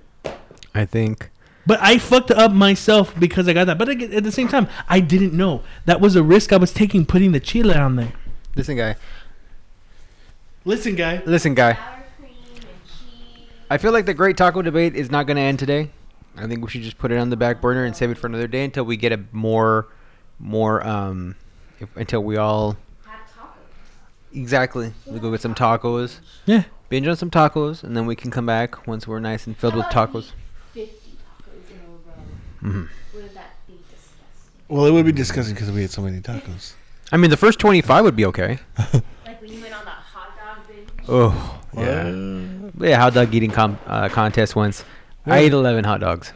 I think. But I fucked up myself because I got that. But at the same time, I didn't know that was a risk I was taking putting the chile on there. Listen, guy. Listen, guy. Listen, guy. Sour cream and cheese. I feel like the great taco debate is not going to end today. I think we should just put it on the back burner and save it for another day until we get a more, more, um, if, until we all Have tacos. Exactly. We go get some tacos, Yeah. binge on some tacos, and then we can come back once we're nice and filled with How about tacos. Fifty tacos in a row. Mhm. Wouldn't that be disgusting? Well, it would be disgusting because we had so many tacos. I mean, the first twenty-five would be okay. Like when you went on that hot dog binge. Oh, yeah, yeah. Hot dog eating com- uh, contest once. I ate eleven hot dogs.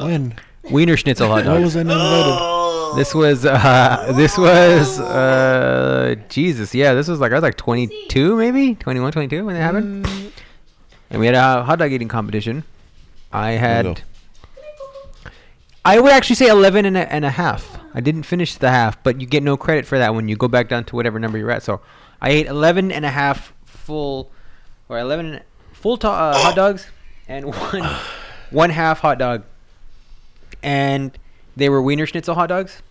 When? Wiener Schnitzel hot Why dogs. was I not invited? This was uh this was uh Jesus, yeah, this was like I was like 22 maybe, 21, 22 when it happened. And we had a hot dog eating competition. I had I would actually say 11 and a, and a half. I didn't finish the half, but you get no credit for that when you go back down to whatever number you're at. So, I ate 11 and a half full or 11 full to- uh, hot dogs and one one half hot dog. And they were Wiener Schnitzel hot dogs.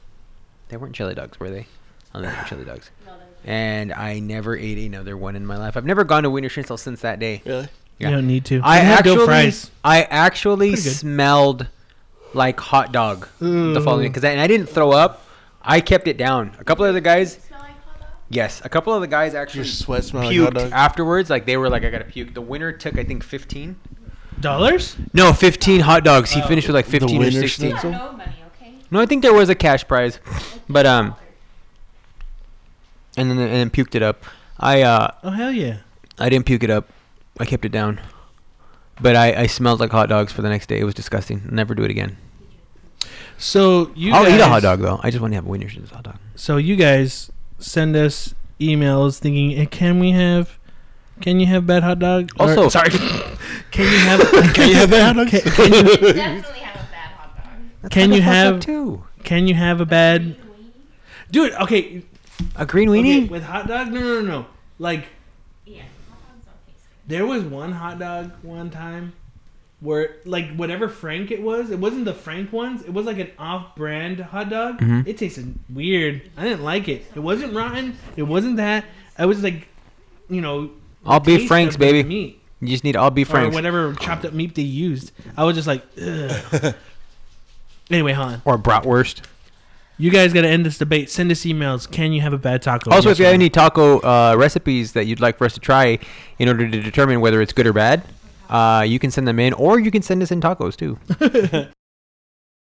They weren't chili dogs, were they? Oh, they were chili dogs. No, And I never ate another one in my life. I've never gone to Wiener Schnitzel since that day. Really? Yeah. You don't need to. I You have actually, fries. I actually smelled like hot dog the following mm. because I, and I didn't throw up. I kept it down. A couple of the guys, like yes, a couple of the guys actually Your sweat smell like puked afterwards. Like they were like, I gotta puke. The winner took I think 15. Dollars? No, 15 hot dogs. He uh, finished with like The 15 or Wiener 16. We got Schnitzel? no money, okay? No, I think there was a cash prize, but um, and then and then puked it up. I uh, Oh hell yeah! I didn't puke it up. I kept it down. But I, I smelled like hot dogs for the next day. It was disgusting. Never do it again. So you I'll guys, eat a hot dog though. I just want to have Wiener Schnitzel hot dog. So you guys send us emails thinking, "Eh, can we have, can you have bad hot dog? Or- Also- sorry, can you have, Can you have bad hot dogs? Can, can you, Definitely have a bad hot dog. can you have, two can you have a bad, dude? Okay, a green okay, weenie? with hot dog, no, no, no, no. Like Yeah, hot dogs don't taste good. there was one hot dog one time where like whatever Frank it was, it wasn't the Frank ones. It was like an off-brand hot dog. Mhm. It tasted weird. I didn't like it. It wasn't rotten. It wasn't that. I was like, you know, All the beef taste Franks, baby. Meat You just need all beef or franks whatever chopped up meat they used. I was just like, Ugh. anyway, Han, or bratwurst. you guys got to end this debate. Send us emails. Can you have a bad taco? Also, Yes if you or have no? any taco uh, recipes that you'd like for us to try in order to determine whether it's good or bad, uh, you can send them in, or you can send us in tacos too.